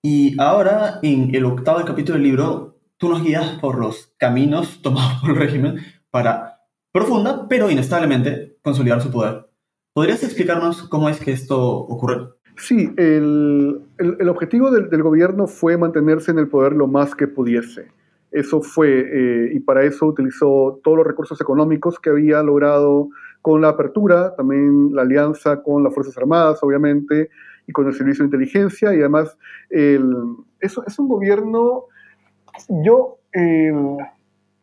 Y ahora, en el octavo capítulo del libro, tú nos guías por los caminos tomados por el régimen para, profunda, pero inestablemente, consolidar su poder. ¿Podrías explicarnos cómo es que esto ocurre? Sí, el, el, objetivo del, del, gobierno fue mantenerse en el poder lo más que pudiese. Eso fue, eh, y para eso utilizó todos los recursos económicos que había logrado con la apertura, también la alianza con las Fuerzas Armadas, obviamente, y con el Servicio de Inteligencia, y además, el, eso es un gobierno, yo, el,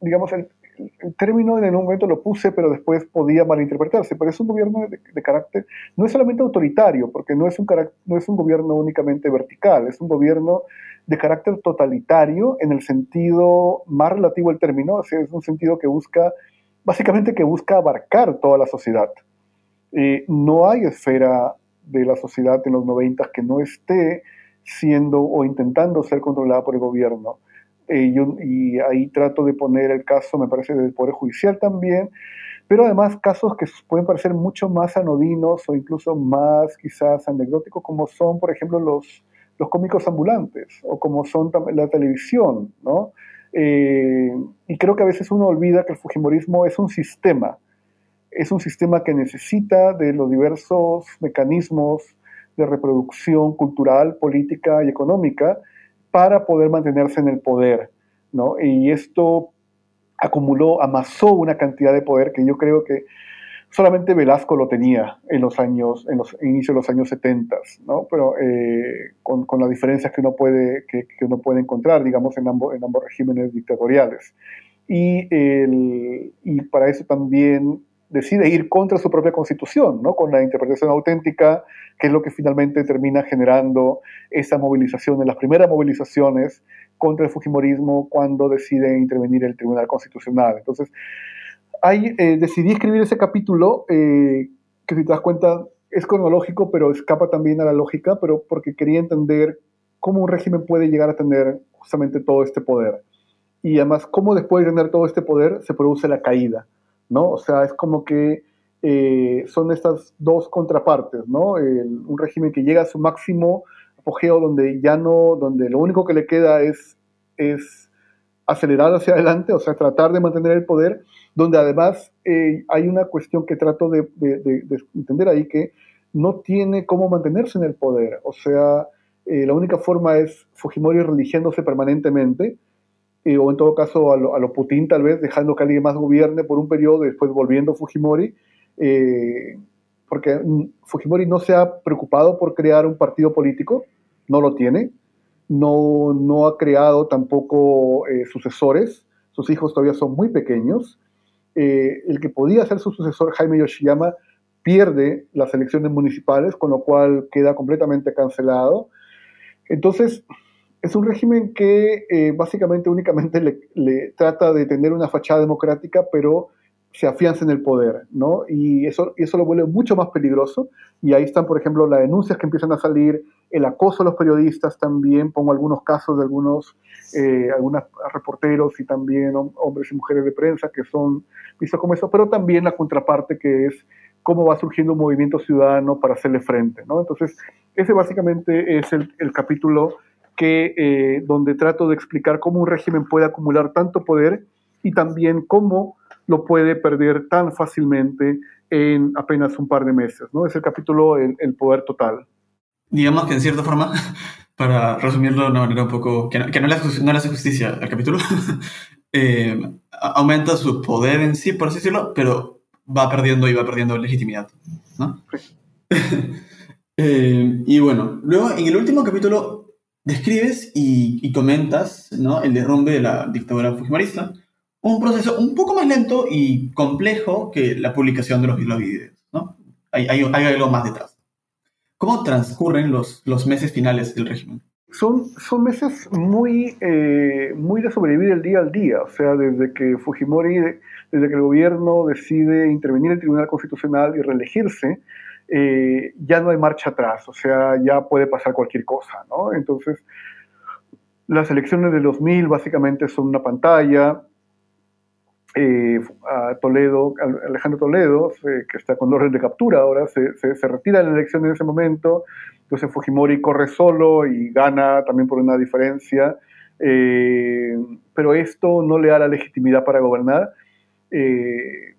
digamos, el, el término en un momento lo puse, pero después podía malinterpretarse. Pero es un gobierno de, carácter, no es solamente autoritario, porque no es, un no es un gobierno únicamente vertical, es un gobierno de carácter totalitario en el sentido más relativo al término, o sea, es un sentido que busca, básicamente que busca abarcar toda la sociedad. Eh, no hay esfera de la sociedad en los 90 que no esté siendo o intentando ser controlada por el gobierno. Eh, y ahí trato de poner el caso, me parece, del Poder Judicial también, pero además casos que pueden parecer mucho más anodinos o incluso más quizás anecdóticos, como son, por ejemplo, los, los cómicos ambulantes o como son la televisión, ¿no? Eh, y creo que a veces uno olvida que el Fujimorismo es un sistema, es un sistema que necesita de los diversos mecanismos de reproducción cultural, política y económica para poder mantenerse en el poder. ¿no? Y esto acumuló, amasó una cantidad de poder que yo creo que solamente Velasco lo tenía en los años, en los inicios de los años 70, ¿no? Pero eh, con, con, las diferencias que uno puede, que, que, uno puede encontrar, digamos, en ambos, en ambos regímenes dictatoriales. Y, el, y para eso también decide ir contra su propia constitución, ¿no? con la interpretación auténtica, que es lo que finalmente termina generando esa movilización, en las primeras movilizaciones contra el Fujimorismo cuando decide intervenir el Tribunal Constitucional. Entonces, hay, eh, decidí escribir ese capítulo, eh, que si te das cuenta es cronológico, pero escapa también a la lógica, pero porque quería entender cómo un régimen puede llegar a tener justamente todo este poder. Y además, cómo después de tener todo este poder se produce la caída ¿no? O sea, es como que eh, son estas dos contrapartes, ¿no? un régimen que llega a su máximo apogeo donde ya no, donde lo único que le queda es, es acelerar hacia adelante, o sea, tratar de mantener el poder, donde además eh, hay una cuestión que trato de, entender ahí, que no tiene cómo mantenerse en el poder, o sea, eh, la única forma es Fujimori religiéndose permanentemente, o en todo caso a lo, Putin tal vez, dejando que alguien más gobierne por un periodo después volviendo Fujimori, eh, porque Fujimori no se ha preocupado por crear un partido político, no lo tiene, no, no ha creado tampoco eh, sucesores, sus hijos todavía son muy pequeños, eh, el que podía ser su sucesor, Jaime Yoshiyama, pierde las elecciones municipales, con lo cual queda completamente cancelado. Entonces, es un régimen que eh, básicamente únicamente le, trata de tener una fachada democrática, pero se afianza en el poder, ¿no? Y eso, eso lo vuelve mucho más peligroso. Y ahí están, por ejemplo, las denuncias que empiezan a salir, el acoso a los periodistas también, pongo algunos casos de algunos, eh, algunos reporteros y también hombres y mujeres de prensa que son vistos como eso, pero también la contraparte que es cómo va surgiendo un movimiento ciudadano para hacerle frente, ¿no? Entonces, ese básicamente es el, el capítulo que, eh, donde trato de explicar cómo un régimen puede acumular tanto poder y también cómo lo puede perder tan fácilmente en apenas un par de meses. ¿no? Es el capítulo El, poder total. Digamos que en cierta forma, para resumirlo de una manera un poco que no, que no, le, no, le, hace justicia al capítulo, eh, aumenta su poder en sí, por así decirlo, pero va perdiendo y va perdiendo legitimidad. ¿no? eh, y bueno, luego en el último capítulo describes y, comentas ¿no? el derrumbe de la dictadura fujimorista, un proceso un poco más lento y complejo que la publicación de los, videos. ¿no? Hay, hay, algo más detrás. ¿Cómo transcurren los, los meses finales del régimen? Son, son meses muy, eh, muy de sobrevivir el día al día, o sea, desde que Fujimori, desde que el gobierno decide intervenir en el Tribunal Constitucional y reelegirse, eh, ya no hay marcha atrás, o sea, ya puede pasar cualquier cosa, ¿no? Entonces, las elecciones del 2000 básicamente son una pantalla. Eh, a Toledo, Alejandro Toledo, que está con orden de captura ahora, se, retira de la elección en ese momento, entonces Fujimori corre solo y gana también por una diferencia, eh, pero esto no le da la legitimidad para gobernar. Eh,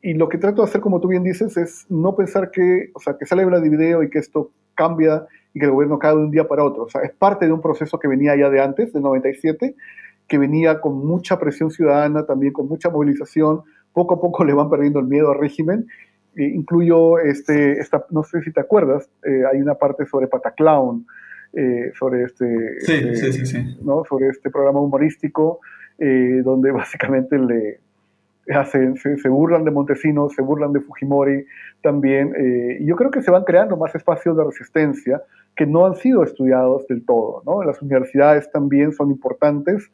y lo que trato de hacer, como tú bien dices, es no pensar que, o sea, que sale video y que esto cambia y que el gobierno cae de un día para otro. O sea, es parte de un proceso que venía ya de antes, del 97, que venía con mucha presión ciudadana, también con mucha movilización. Poco a poco le van perdiendo el miedo al régimen. E incluyo, este, esta, no sé si te acuerdas, eh, hay una parte sobre Pataclown, eh, sobre este, sí, sí, sí, sí. ¿no? sobre este programa humorístico, eh, donde básicamente le, se, burlan de Montesinos, se burlan de Fujimori también. Eh, yo creo que se van creando más espacios de resistencia que no han sido estudiados del todo. ¿no? Las universidades también son importantes.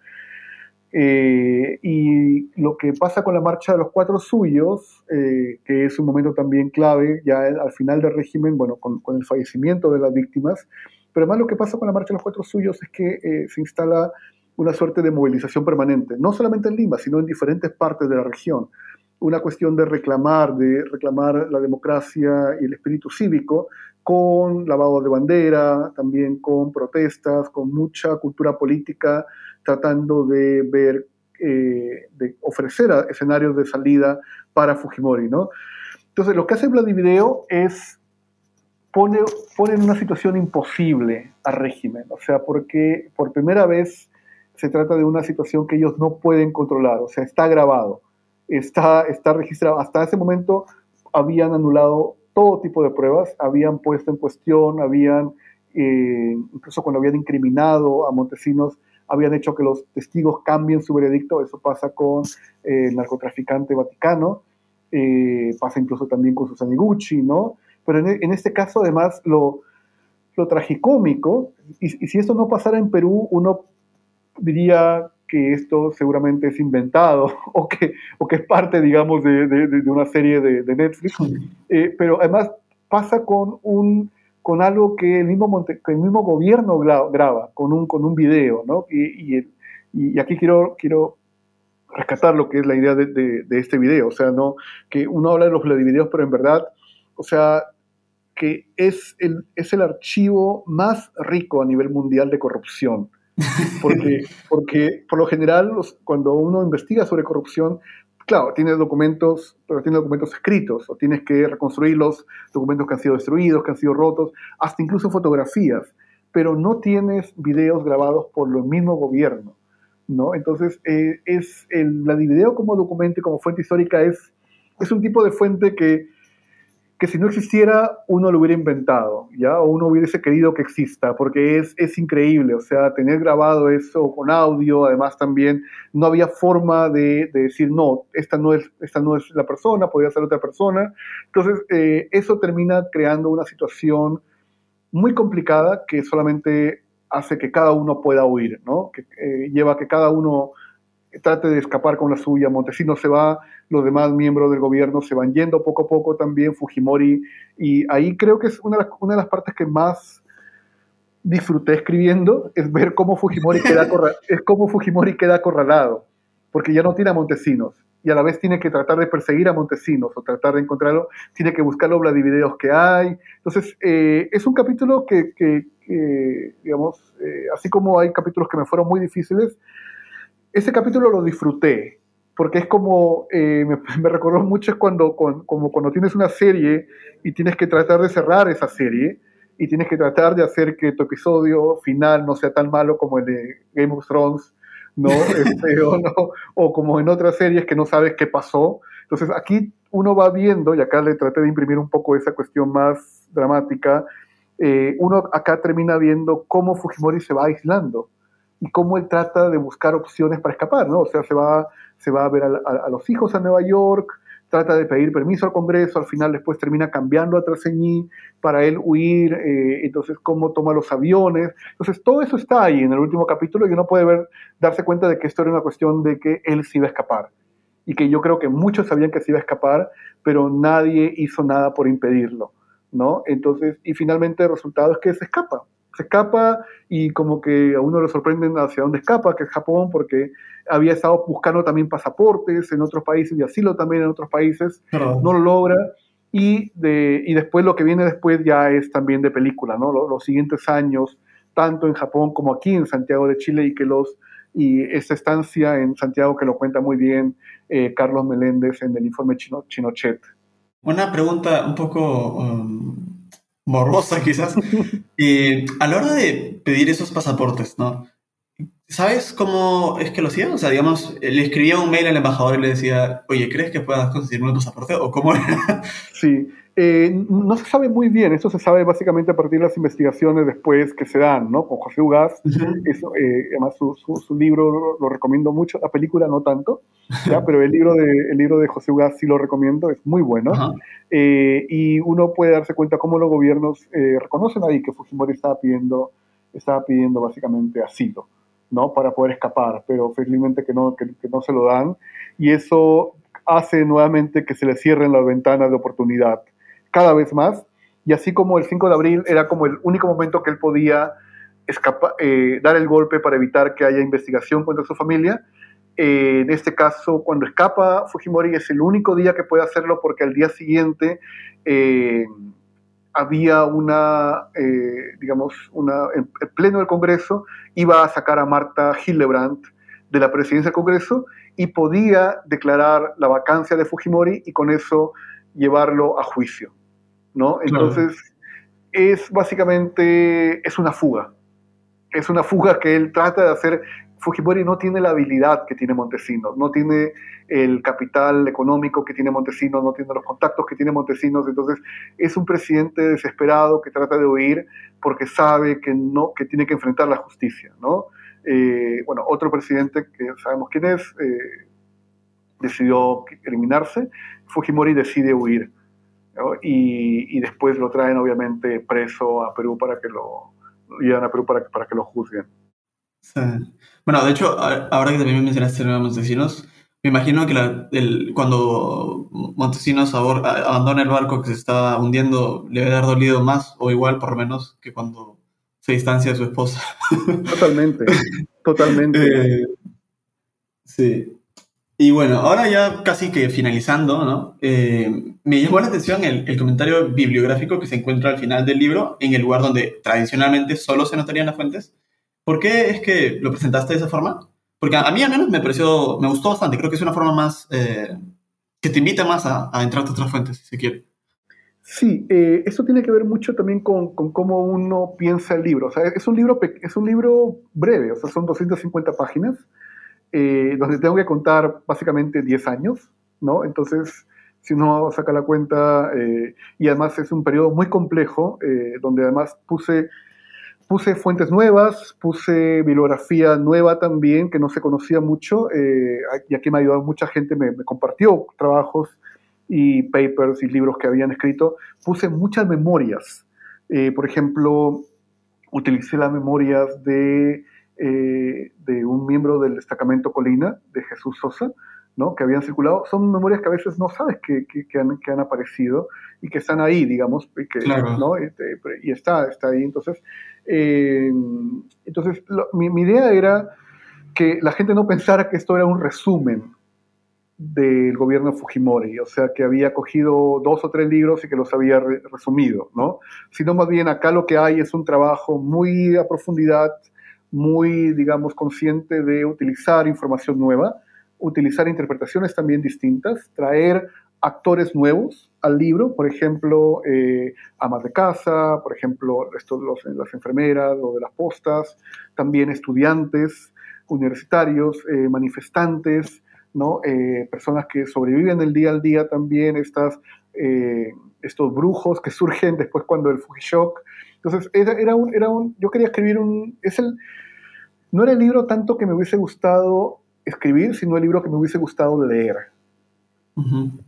Eh, y lo que pasa con la marcha de los cuatro suyos, eh, que es un momento también clave, ya al final del régimen, bueno, con, con, el fallecimiento de las víctimas, pero además lo que pasa con la marcha de los cuatro suyos es que se instala una suerte de movilización permanente, no solamente en Lima, sino en diferentes partes de la región. Una cuestión de reclamar, de reclamar la democracia y el espíritu cívico con lavado de bandera, también con protestas, con mucha cultura política, tratando de ver, eh, de ofrecer escenarios de salida para Fujimori, ¿no? Entonces, lo que hace Vladivideo es pone, pone una situación imposible al régimen, o sea, porque por primera vez se trata de una situación que ellos no pueden controlar, o sea, está grabado, está, está registrado. Hasta ese momento habían anulado todo tipo de pruebas, habían puesto en cuestión, habían, eh, incluso cuando habían incriminado a Montesinos, habían hecho que los testigos cambien su veredicto, eso pasa con eh, el narcotraficante vaticano, eh, pasa incluso también con Susana Gucci, ¿no? Pero en, en, este caso, además, lo, lo tragicómico, y, y si esto no pasara en Perú, uno diría que esto seguramente es inventado o que, o que es parte, digamos, de, de, de una serie de, de Netflix. Eh, pero además pasa con, un, con algo que el mismo, Monte, que el mismo gobierno graba, con un, con un video, ¿no? Y, y, y, aquí quiero, quiero rescatar lo que es la idea de, de, este video. O sea, ¿no? que uno habla de los videos, pero en verdad, o sea, que es el, es el archivo más rico a nivel mundial de corrupción. Porque, porque por lo general, cuando uno investiga sobre corrupción, claro, tienes documentos, pero tienes documentos escritos, o tienes que reconstruir los documentos que han sido destruidos, que han sido rotos, hasta incluso fotografías, pero no tienes videos grabados por el mismo gobierno, ¿no? Entonces, eh, es el, la video como documento como fuente histórica es, es un tipo de fuente que que si no existiera uno lo hubiera inventado, ¿ya? O uno hubiese querido que exista, porque es, es increíble, o sea, tener grabado eso con audio, además también no había forma de, de decir, no, esta no, es, esta no es la persona, podría ser otra persona. Entonces, eh, eso termina creando una situación muy complicada que solamente hace que cada uno pueda huir, ¿no? Que eh, lleva a que cada uno trate de escapar con la suya, Montesinos se va, los demás miembros del gobierno se van yendo poco a poco también, Fujimori, y ahí creo que es una de las, partes que más disfruté escribiendo, es ver cómo Fujimori queda, es cómo Fujimori queda acorralado, porque ya no tiene a Montesinos, y a la vez tiene que tratar de perseguir a Montesinos o tratar de encontrarlo, tiene que buscar los videos que hay. Entonces, eh, es un capítulo que digamos, eh, así como hay capítulos que me fueron muy difíciles, ese capítulo lo disfruté, porque es como, eh, me, me, recordó mucho es cuando, con, como cuando tienes una serie y tienes que tratar de cerrar esa serie y tienes que tratar de hacer que tu episodio final no sea tan malo como el de Game of Thrones, ¿no? Este, o, no o como en otras series que no sabes qué pasó. Entonces aquí uno va viendo, y acá le traté de imprimir un poco esa cuestión más dramática, eh, uno acá termina viendo cómo Fujimori se va aislando y cómo él trata de buscar opciones para escapar, ¿no? O sea, se va, se va a ver a, los hijos a Nueva York, trata de pedir permiso al Congreso, al final después termina cambiando a Traseñí para él huir, eh, entonces cómo toma los aviones, entonces todo eso está ahí en el último capítulo y uno puede ver, darse cuenta de que esto era una cuestión de que él se iba a escapar y que yo creo que muchos sabían que se iba a escapar, pero nadie hizo nada por impedirlo, ¿no? Entonces, y finalmente el resultado es que se escapa, se escapa y como que a uno le sorprenden hacia dónde escapa, que es Japón, porque había estado buscando también pasaportes en otros países y asilo también en otros países, no, no lo logra. Y, de, y después lo que viene después ya es también de película, ¿no? Los, los, siguientes años, tanto en Japón como aquí en Santiago de Chile, y que los y esta estancia en Santiago que lo cuenta muy bien eh, Carlos Meléndez en el informe Chino, Chinochet. Una pregunta un poco um, morbosa quizás. eh, a la hora de pedir esos pasaportes, ¿no? ¿Sabes cómo es que lo hacían? O sea, digamos, le escribía un mail al embajador y le decía, oye, ¿crees que puedas conseguirme un pasaporte? ¿O cómo era? Sí, eh, no se sabe muy bien, eso se sabe básicamente a partir de las investigaciones después que se dan, ¿no? Con José Ugaz, uh -huh. eso, eh, además su, su, su libro lo, lo, recomiendo mucho, la película no tanto, ¿ya? pero el libro, de, el libro de José Ugaz sí lo recomiendo, es muy bueno, uh -huh. eh, y uno puede darse cuenta cómo los gobiernos reconocen ahí que Fujimori estaba pidiendo, estaba pidiendo básicamente asilo. ¿no? para poder escapar, pero felizmente que no, que, que no se lo dan, y eso hace nuevamente que se le cierren las ventanas de oportunidad cada vez más, y así como el 5 de abril era como el único momento que él podía escapa, eh, dar el golpe para evitar que haya investigación contra su familia, eh, en este caso, cuando escapa Fujimori es el único día que puede hacerlo porque al día siguiente eh, había una, digamos, una, en pleno del Congreso, iba a sacar a Marta Hildebrandt de la presidencia del Congreso y podía declarar la vacancia de Fujimori y con eso llevarlo a juicio, ¿no? Entonces, claro. es básicamente, es una fuga. Es una fuga que él trata de hacer. Fujimori no tiene la habilidad que tiene Montesinos, no tiene el capital económico que tiene Montesinos, no tiene los contactos que tiene Montesinos, entonces es un presidente desesperado que trata de huir porque sabe que, no, que tiene que enfrentar la justicia. ¿no? Eh, bueno, otro presidente que sabemos quién es, eh, decidió eliminarse, Fujimori decide huir. Y, después lo traen obviamente preso a Perú para que lo, llevan a Perú para, para que lo juzguen. Bueno, de hecho, ahora que también mencionaste a Montesinos, me imagino que el, cuando Montesinos abandona el barco que se está hundiendo, le debe haber dolido más o igual, por lo menos, que cuando se distancia de su esposa. Totalmente, totalmente. Eh, sí. Y bueno, ahora ya casi que finalizando, ¿no? Eh, me llamó la atención el, el, comentario bibliográfico que se encuentra al final del libro, en el lugar donde tradicionalmente solo se notarían las fuentes. ¿Por qué es que lo presentaste de esa forma? Porque a, mí al menos me pareció, me gustó bastante, creo que es una forma más, eh, que te invita más a, a, entrar a otras fuentes, si se quiere. Sí, eh, eso tiene que ver mucho también con, con, cómo uno piensa el libro. O sea, es un libro, es un libro breve, o sea, son 250 páginas eh, donde tengo que contar básicamente 10 años, ¿no? Entonces, si uno saca la cuenta, eh, y además es un periodo muy complejo, eh, donde además puse, puse fuentes nuevas, puse bibliografía nueva también, que no se conocía mucho, y aquí me ha ayudado mucha gente, me, me compartió trabajos y papers y libros que habían escrito, puse muchas memorias. por ejemplo, utilicé las memorias de eh, de un miembro del destacamento Colina, de Jesús Sosa, ¿no? que habían circulado. Son memorias que a veces no sabes que, que, han, que han, aparecido y que están ahí, digamos, y, que, ¿no? Este, y está, está ahí. Entonces, eh, entonces mi, mi, idea era que la gente no pensara que esto era un resumen del gobierno Fujimori, o sea, que había cogido dos o tres libros y que los había resumido, ¿no? Sino más bien acá lo que hay es un trabajo muy a profundidad, muy, digamos, consciente de utilizar información nueva, utilizar interpretaciones también distintas, traer actores nuevos al libro, por ejemplo, eh, amas de casa, por ejemplo, estos, los, las enfermeras o de las postas, también estudiantes universitarios, eh, manifestantes, ¿no? Eh, personas que sobreviven el día al día también, estas, estos brujos que surgen después cuando el Fujishock. Entonces, era, era, un, era un, yo quería escribir un, es el, no era el libro tanto que me hubiese gustado escribir, sino el libro que me hubiese gustado leer.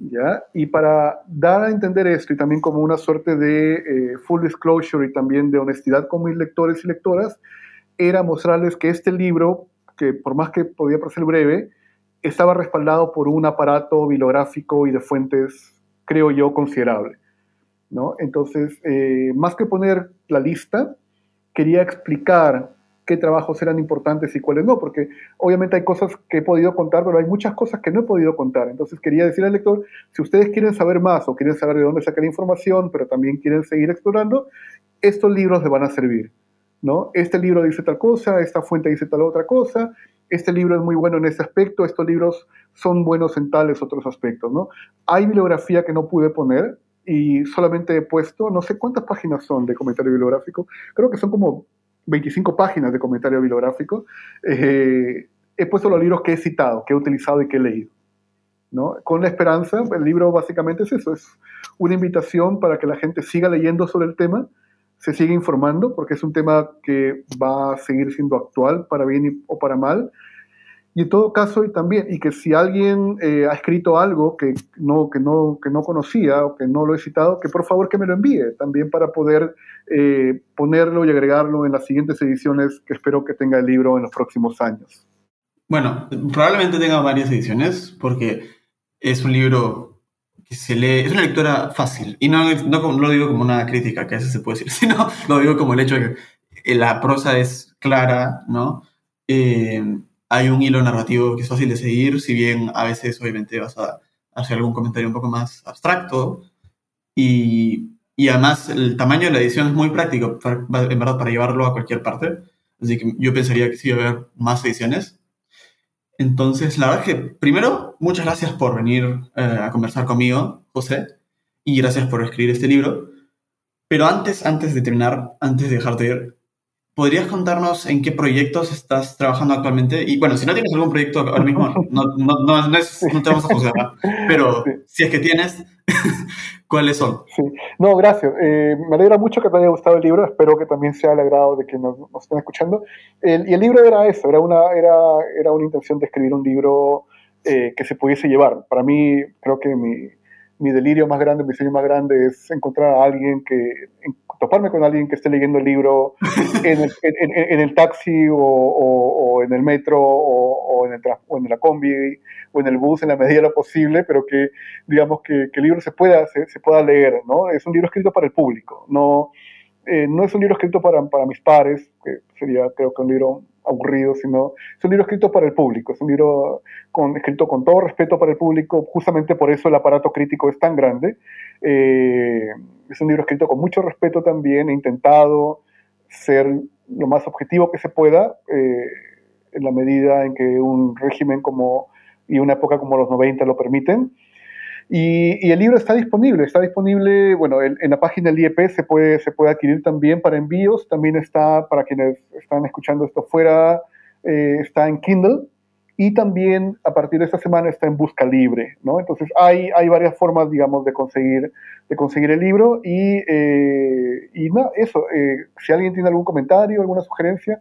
¿Ya? Y para dar a entender esto y también como una suerte de eh, full disclosure y también de honestidad con mis lectores y lectoras, era mostrarles que este libro, que por más que podía parecer breve, estaba respaldado por un aparato bibliográfico y de fuentes, creo yo, considerable. ¿No? Entonces, eh, más que poner la lista, quería explicar qué trabajos eran importantes y cuáles no, porque obviamente hay cosas que he podido contar, pero hay muchas cosas que no he podido contar. Entonces quería decir al lector, si ustedes quieren saber más o quieren saber de dónde sacar información, pero también quieren seguir explorando, estos libros les van a servir. ¿no? Este libro dice tal cosa, esta fuente dice tal otra cosa, este libro es muy bueno en este aspecto, estos libros son buenos en tales otros aspectos. ¿no? Hay bibliografía que no pude poner, y solamente he puesto, no sé cuántas páginas son de comentario bibliográfico, creo que son como 25 páginas de comentario bibliográfico, eh, he puesto los libros que he citado, que he utilizado y que he leído. ¿no? Con la esperanza, el libro básicamente es eso, es una invitación para que la gente siga leyendo sobre el tema, se siga informando, porque es un tema que va a seguir siendo actual, para bien o para mal, y en todo caso, y también, y que si alguien eh, ha escrito algo que no, que, no, que no conocía o que no lo he citado, que por favor que me lo envíe también para poder eh, ponerlo y agregarlo en las siguientes ediciones que espero que tenga el libro en los próximos años. Bueno, probablemente tenga varias ediciones porque es un libro que se lee, es una lectura fácil. Y no, no, lo digo como una crítica, que a veces se puede decir, sino lo digo como el hecho de que la prosa es clara, ¿no? Eh, hay un hilo narrativo que es fácil de seguir, si bien a veces obviamente vas a hacer algún comentario un poco más abstracto. Y, y además el tamaño de la edición es muy práctico, en verdad, para llevarlo a cualquier parte. Así que yo pensaría que sí va a haber más ediciones. Entonces, la verdad es que, primero, muchas gracias por venir eh, a conversar conmigo, José, y gracias por escribir este libro. Pero antes, antes de terminar, antes de dejarte ir, ¿podrías contarnos en qué proyectos estás trabajando actualmente? Y bueno, si no tienes algún proyecto ahora mismo, no, no, no, no, es, no te vamos a juzgar, pero si es que tienes, ¿cuáles son? Sí, no, gracias. Eh, me alegra mucho que te haya gustado el libro, espero que también sea el agrado de que nos, nos estén escuchando. El, y el libro era eso, era una, era, era una intención de escribir un libro eh, que se pudiese llevar. Para mí, creo que mi, mi delirio más grande, mi sueño más grande es encontrar a alguien que, toparme con alguien que esté leyendo el libro en el, en, el taxi o, o, en el metro o, en el, o en la combi o en el bus en la medida de lo posible, pero que digamos que, que el libro se pueda, se, se, pueda leer, ¿no? Es un libro escrito para el público, no, eh, no es un libro escrito para, para mis pares, que sería creo que un libro aburrido, sino es un libro escrito para el público, es un libro con, escrito con todo respeto para el público, justamente por eso el aparato crítico es tan grande. Eh, es un libro escrito con mucho respeto también, he intentado ser lo más objetivo que se pueda, eh, en la medida en que un régimen como, y una época como los 90 lo permiten. Y, el libro está disponible, está disponible, bueno, en, la página del IEP se puede, se puede adquirir también para envíos, también está, para quienes están escuchando esto fuera, eh, está en Kindle y también a partir de esta semana está en busca libre, ¿no? Entonces hay, hay varias formas, digamos, de conseguir, de conseguir el libro y, eh, y nada, eso, eh, si alguien tiene algún comentario, alguna sugerencia,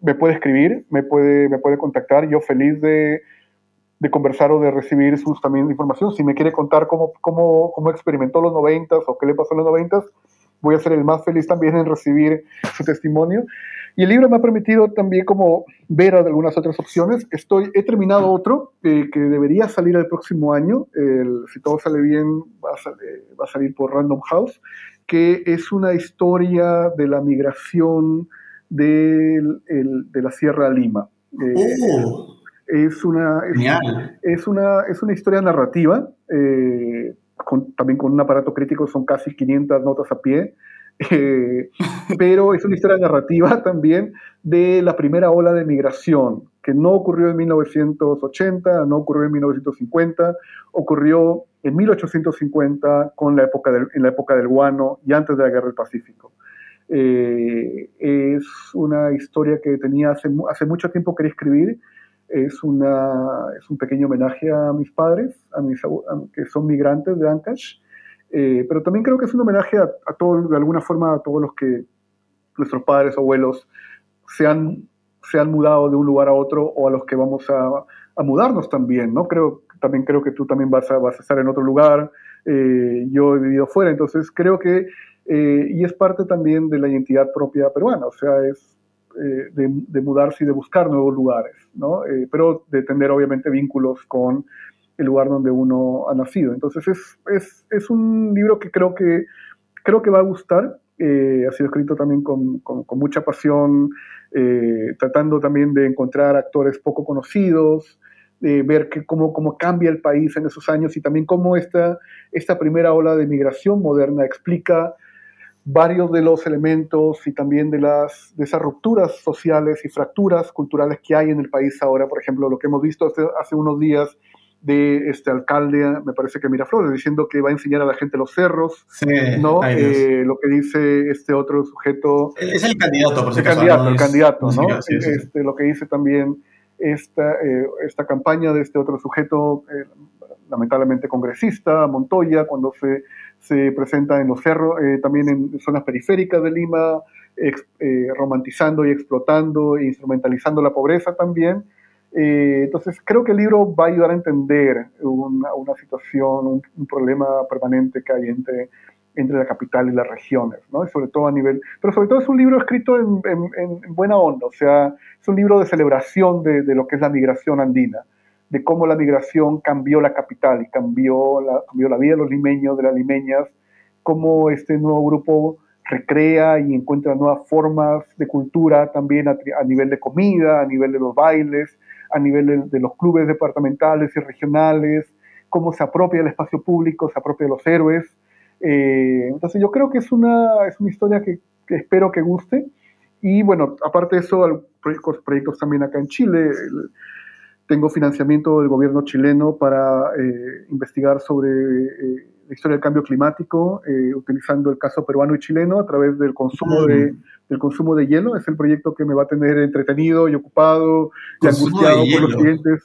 me puede escribir, me puede, me puede contactar, yo feliz de de conversar o de recibir sus también información. Si me quiere contar cómo, cómo, cómo experimentó los noventas o qué le pasó en los noventas, voy a ser el más feliz también en recibir su testimonio. Y el libro me ha permitido también como ver algunas otras opciones. Estoy, he terminado otro eh, que debería salir el próximo año. Si todo sale bien, va a, salir, a, por Random House, que es una historia de la migración del, el, de la Sierra Lima. Eh, oh. Es una, es, una, es una historia narrativa, eh, también con un aparato crítico, son casi 500 notas a pie, eh, pero es una historia narrativa también de la primera ola de migración, que no ocurrió en 1980, no ocurrió en 1950, ocurrió en 1850 con la época del, en la época del guano y antes de la Guerra del Pacífico. Eh, es una historia que tenía hace, hace mucho tiempo quería escribir es, una, es un pequeño homenaje a mis padres, a mis, que son migrantes de Ancash, eh, pero también creo que es un homenaje a, a todos, de alguna forma, a todos los que nuestros padres abuelos se han, se han mudado de un lugar a otro o a los que vamos a, a mudarnos también, ¿no? Creo, también creo que tú también vas a, vas a estar en otro lugar, eh, yo he vivido fuera, entonces creo que, eh, y es parte también de la identidad propia peruana, o sea, es, eh, de, mudarse y de buscar nuevos lugares, ¿no? Eh, pero de tener obviamente vínculos con el lugar donde uno ha nacido. Entonces es, es, es un libro que creo que, creo que va a gustar. Eh, ha sido escrito también con, con, mucha pasión, tratando también de encontrar actores poco conocidos, de ver que cómo, cómo cambia el país en esos años y también cómo esta, esta primera ola de migración moderna explica varios de los elementos y también de, las, de esas rupturas sociales y fracturas culturales que hay en el país ahora. Por ejemplo, lo que hemos visto hace, hace unos días de este alcalde, me parece que Miraflores, diciendo que va a enseñar a la gente los cerros, ¿no? Eh, lo que dice este otro sujeto. Es el candidato, por si el candidato, el candidato, ¿no? Este, lo que dice también esta, eh, esta campaña de este otro sujeto, eh, lamentablemente congresista, Montoya, cuando se se presenta en los cerros, eh, también en zonas periféricas de Lima, eh, romantizando y explotando e instrumentalizando la pobreza también. Eh, entonces, creo que el libro va a ayudar a entender una, situación, un, problema permanente que hay entre, entre la capital y las regiones, ¿no? sobre todo a nivel... Pero sobre todo es un libro escrito en, en, buena onda, o sea, es un libro de celebración de lo que es la migración andina de cómo la migración cambió la capital y cambió la, cambió la vida de los limeños, de las limeñas, cómo este nuevo grupo recrea y encuentra nuevas formas de cultura también a, nivel de comida, a nivel de los bailes, a nivel de, los clubes departamentales y regionales, cómo se apropia el espacio público, se apropia de los héroes. Eh, entonces yo creo que es una, es una historia que, espero que guste. Y bueno, aparte de eso, proyectos, proyectos también acá en Chile. Tengo financiamiento del gobierno chileno para eh, investigar sobre eh, historia del cambio climático, eh, utilizando el caso peruano y chileno a través del consumo, de, del consumo de hielo. Es el proyecto que me va a tener entretenido y ocupado y angustiado por los, siguientes,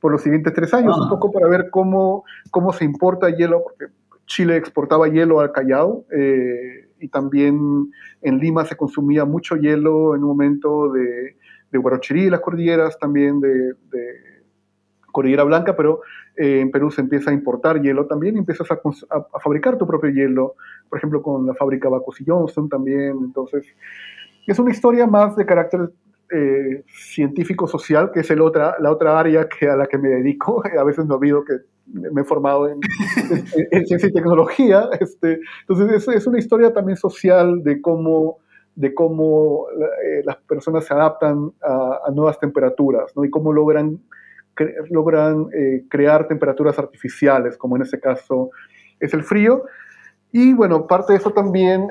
por los siguientes tres años, un ah. poco para ver cómo, cómo se importa hielo, porque Chile exportaba hielo al Callao eh, y también en Lima se consumía mucho hielo en un momento de, de Huarochirí, las cordilleras, también de, Cordillera Blanca, pero eh, en Perú se empieza a importar hielo también y empiezas a, fabricar tu propio hielo, por ejemplo, con la fábrica Bacus y Johnson también. Entonces, es una historia más de carácter eh, científico-social, que es el otra, la otra área que, a la que me dedico. A veces me olvido que me he formado en, ciencia y tecnología. Este, entonces, es, una historia también social de cómo de cómo eh, las personas se adaptan a, nuevas temperaturas ¿no? y cómo logran logran eh, crear temperaturas artificiales, como en este caso es el frío. Y bueno, parte de eso también,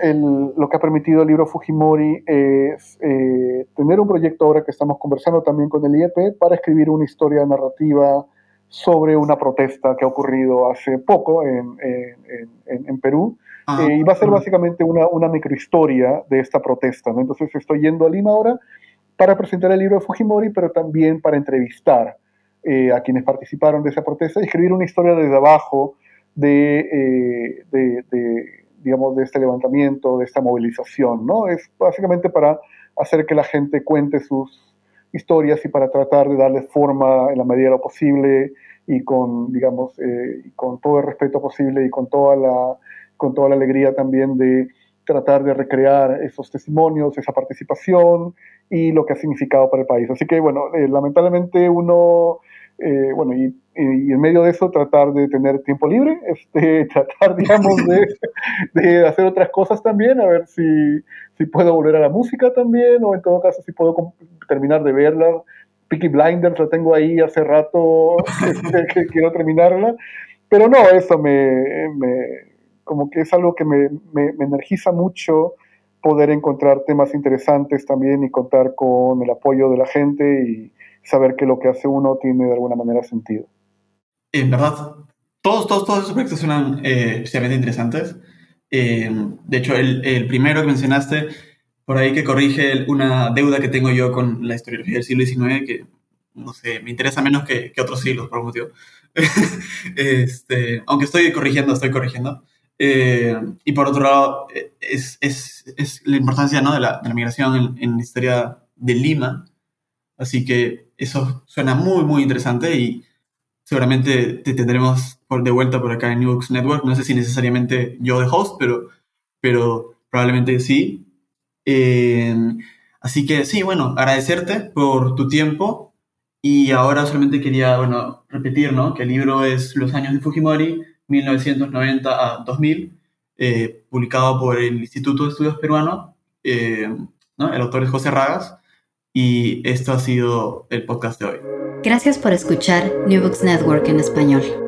lo que ha permitido el libro Fujimori es eh, tener un proyecto ahora que estamos conversando también con el IEP para escribir una historia narrativa sobre una protesta que ha ocurrido hace poco en, en, Perú. Ah, eh, y va a ser básicamente una, una microhistoria de esta protesta. ¿no? Entonces estoy yendo a Lima ahora para presentar el libro de Fujimori, pero también para entrevistar eh, a quienes participaron de esa protesta y escribir una historia desde abajo eh, de, de, digamos, de este levantamiento, de esta movilización, ¿no? Es básicamente para hacer que la gente cuente sus historias y para tratar de darle forma en la medida de lo posible y con, digamos, eh, con todo el respeto posible y con toda la, con toda la alegría también de tratar de recrear esos testimonios, esa participación y lo que ha significado para el país. Así que, bueno, lamentablemente uno eh, bueno, y, en medio de eso tratar de tener tiempo libre, este, tratar, digamos, de, hacer otras cosas también, a ver si, si, puedo volver a la música también, o en todo caso si puedo terminar de verla. Peaky Blinders la tengo ahí hace rato este, quiero terminarla, pero no, eso me, como que es algo que me, me, me energiza mucho poder encontrar temas interesantes también y contar con el apoyo de la gente y, saber que lo que hace uno tiene de alguna manera sentido. En verdad, todos, todos, todos esos proyectos suenan eh, especialmente interesantes. Eh, de hecho, el, el, primero que mencionaste, por ahí que corrige una deuda que tengo yo con la historiografía del siglo XIX, que, no sé, me interesa menos que, que otros siglos, por un motivo. este, aunque estoy corrigiendo, estoy corrigiendo. Eh, y por otro lado, es, es, es la importancia ¿no? de, la, de, la, migración en, en la historia de Lima, Así que eso suena muy, muy interesante y seguramente te tendremos por, de vuelta por acá en New Books Network. No sé si necesariamente yo de host, pero, pero probablemente sí. Em, así que sí, bueno, agradecerte por tu tiempo y ahora solamente quería, bueno, repetir, ¿no? Que el libro es Los años de Fujimori, 1990 a 2000, eh, publicado por el Instituto de Estudios Peruanos, eh, ¿no? El autor es José Ragas. Y esto ha sido el podcast de hoy. Gracias por escuchar New Books Network en español.